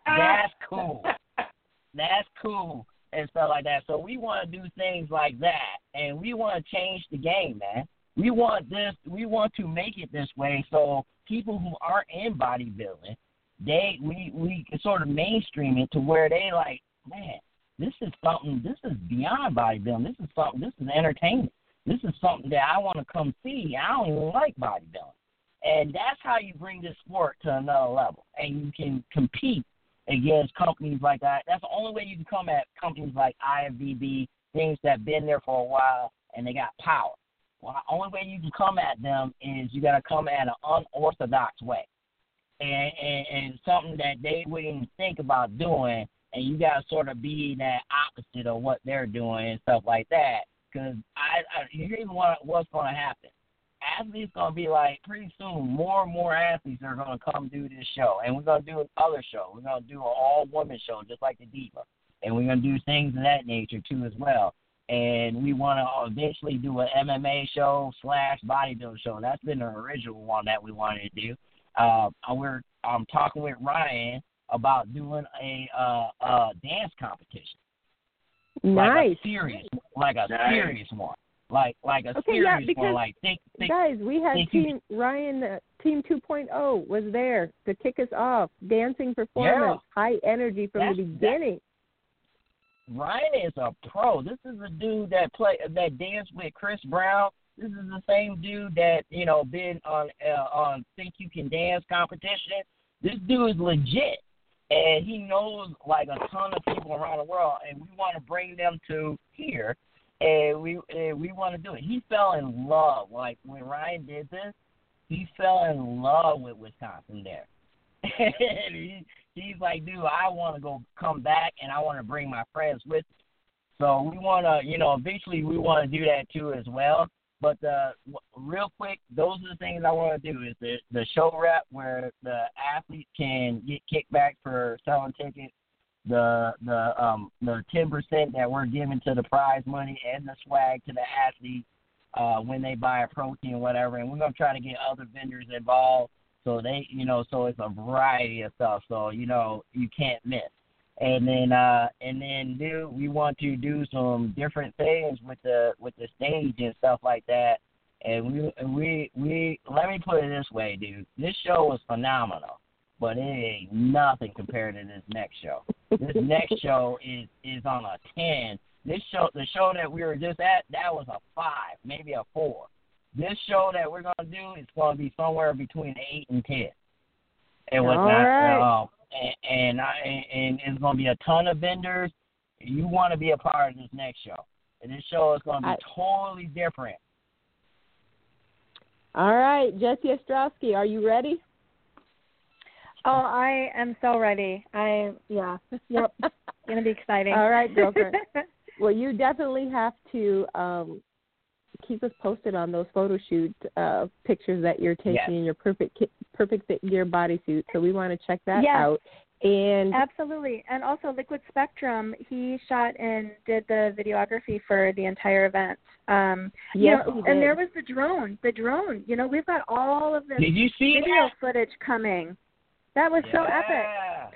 That's cool. <laughs> That's cool and stuff like that. So we want to do things like that, and we want to change the game, man. We want this. We want to make it this way, so people who aren't in bodybuilding, they we we sort of mainstream it to where they like, man, this is something. This is beyond bodybuilding. This is something. This is entertainment. This is something that I want to come see. I don't even like bodybuilding. And that's how you bring this sport to another level. And you can compete against companies like that. That's the only way you can come at companies like IFBB, things that have been there for a while and they got power. Well, the only way you can come at them is you got to come at an unorthodox way, and, and and something that they wouldn't even think about doing, and you got to sort of be that opposite of what they're doing and stuff like that. Because I, I here's what what's going to happen athletes gonna be like pretty soon more and more athletes are gonna come do this show and we're gonna do another show. We're gonna do an all woman show just like the Diva. And we're gonna do things of that nature too as well. And we wanna eventually do an MMA show slash bodybuilding show. That's been the original one that we wanted to do. Uh we're I'm talking with Ryan about doing a uh uh dance competition. Like Nice. a serious like a Nice. serious one. Like like a Okay, yeah, serious because- one. Like think think Guys, we had think you- team Ryan uh, team 2.0 was there to kick us off. Dancing performance, high energy from That's- the beginning. Ryan is a pro. This is a dude that play that danced with Chris Brown. This is the same dude that you know been on uh, on Think You Can Dance competition. This dude is legit, and he knows like a ton of people around the world, and we want to bring them to here, and we and we want to do it. He fell in love like when Ryan did this. He fell in love with Wisconsin there. <laughs> and he, he's like, dude, I want to go come back and I want to bring my friends with me. So we want to, you know, eventually we want to do that too as well. But uh, real quick, those are the things I want to do is the the show rep where the athletes can get kickback for selling tickets, the the um the ten percent that we're giving to the prize money and the swag to the athletes uh when they buy a protein whatever, and we're gonna try to get other vendors involved so they, you know, so it's a variety of stuff. So you know, you can't miss. And then, uh, and then, do we want to do some different things with the with the stage and stuff like that. And we, we, we. Let me put it this way, dude. This show was phenomenal, but it ain't nothing compared to this next show. This <laughs> next show is is on a ten. This show, the show that we were just at, that was a five, maybe a four. This show that we're gonna do is gonna be somewhere between eight and ten. and whatnot. All right. Um, and and, I, and it's going to be a ton of vendors. You want to be a part of this next show. And this show is going to be I- totally different. All right, Jesi Ostrowsky, are you ready? Oh, I am so ready. I yeah. Yep. Gonna be exciting. All right, girlfriend. <laughs> Well, you definitely have to um, keep us posted on those photo shoot uh, pictures that you're taking Yes. in your perfect ki- perfect fit gear bodysuit. So we want to check that Yes. out. And Absolutely. And also Liquid Spectrum, he shot and did the videography for the entire event. Um you yes, know, he and there was the drone. The drone. You know, we've got all of this Did you see video that? footage coming. That was so epic. Yeah.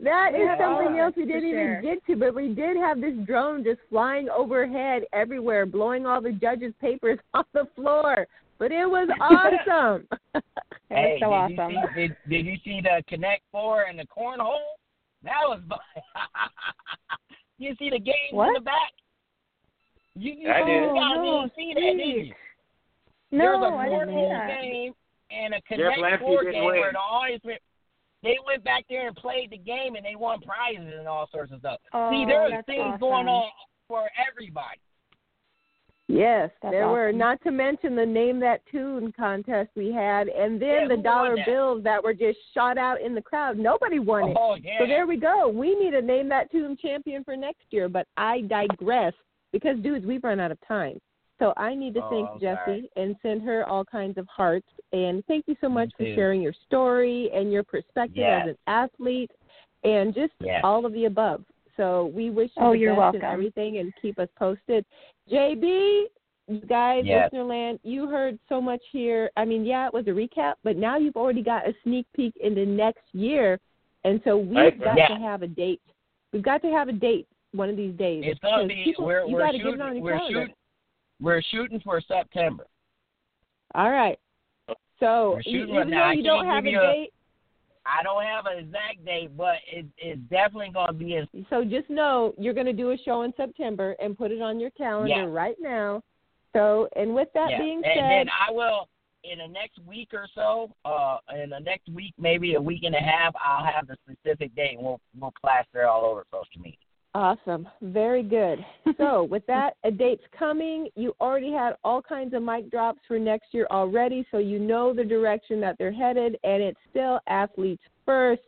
That is Yeah. something else we didn't sure. even get to, but we did have this drone just flying overhead everywhere, blowing all the judges' papers <laughs> off the floor. But it was <laughs> awesome. <laughs> It Hey, was so did awesome. you see did, did you see the Connect Four and the cornhole? That was you see the games in the back? You, you, I did. Oh, guys no, didn't see that, did please. you? No, There's a I cornhole game and a Connect Four game win. where the audience went. They went back there and played the game and they won prizes and all sorts of stuff. Oh, see, there was things awesome. going on for everybody. Yes, That's there were. Not to mention the name that tune contest we had, and then Yeah, the dollar that? bills that were just shot out in the crowd. Nobody won it. Oh yeah. So there we go. We need a name that tune champion for next year. But I digress because, dudes, we've run out of time. So I need to Oh, thank I'm Jesi sorry. and send her all kinds of hearts. And thank you so Me much for too. sharing your story and your perspective Yes. as an athlete and just Yes. all of the above. So we wish you Oh, the you're best in welcome. everything and keep us posted. JB, you guys, Yes. Listenerland, you heard so much here. I mean, yeah, it was a recap, but now you've already got a sneak peek into next year. And so we've Right. got Yeah. to have a date. We've got to have a date one of these days. It's gonna be we're you we're got to get shooting it on your we're calendar. We're shooting for September. All right. So even right now. though you don't have a date, I don't have an exact date, but it, it's definitely gonna be in so just know you're going to do a show in September and put it on your calendar Yeah. right now. So, and with that yeah. being and said, and then I will in the next week or so, uh in the next week, maybe a week and a half, I'll have the specific date and we'll we'll plaster it all over social media. Awesome. Very good. <laughs> So, with that, a date's coming. You already had all kinds of mic drops for next year already, so you know the direction that they're headed, and it's still athletes first.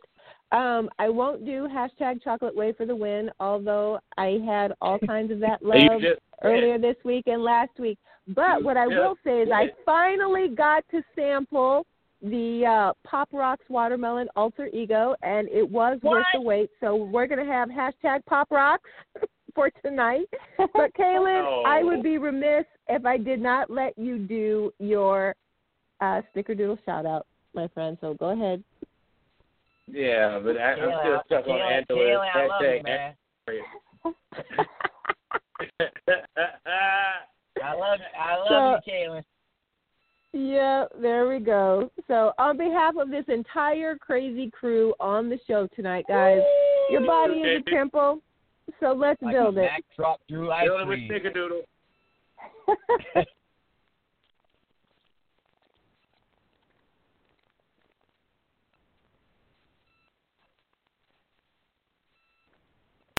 Um, I won't do hashtag chocolate whey for the win, although I had all <laughs> kinds of that love earlier this week and last week. But what I will say is I finally got to sample the uh, Pop Rocks watermelon alter ego, and it was worth the wait. So we're gonna have hashtag Pop Rocks <laughs> for tonight. But <laughs> Kaylin, Oh. I would be remiss if I did not let you do your uh, snickerdoodle shout out, my friend. So go ahead. Yeah, but I, I'm still stuck on Kayla, Angela's Kayla, I love you, man. <laughs> I love it. I love you, Kaylin. Yeah, there we go. So, on behalf of this entire crazy crew on the show tonight, guys, your body is a temple, so let's Like build a it. Mack truck through ice Build it cream. snickerdoodle. <laughs>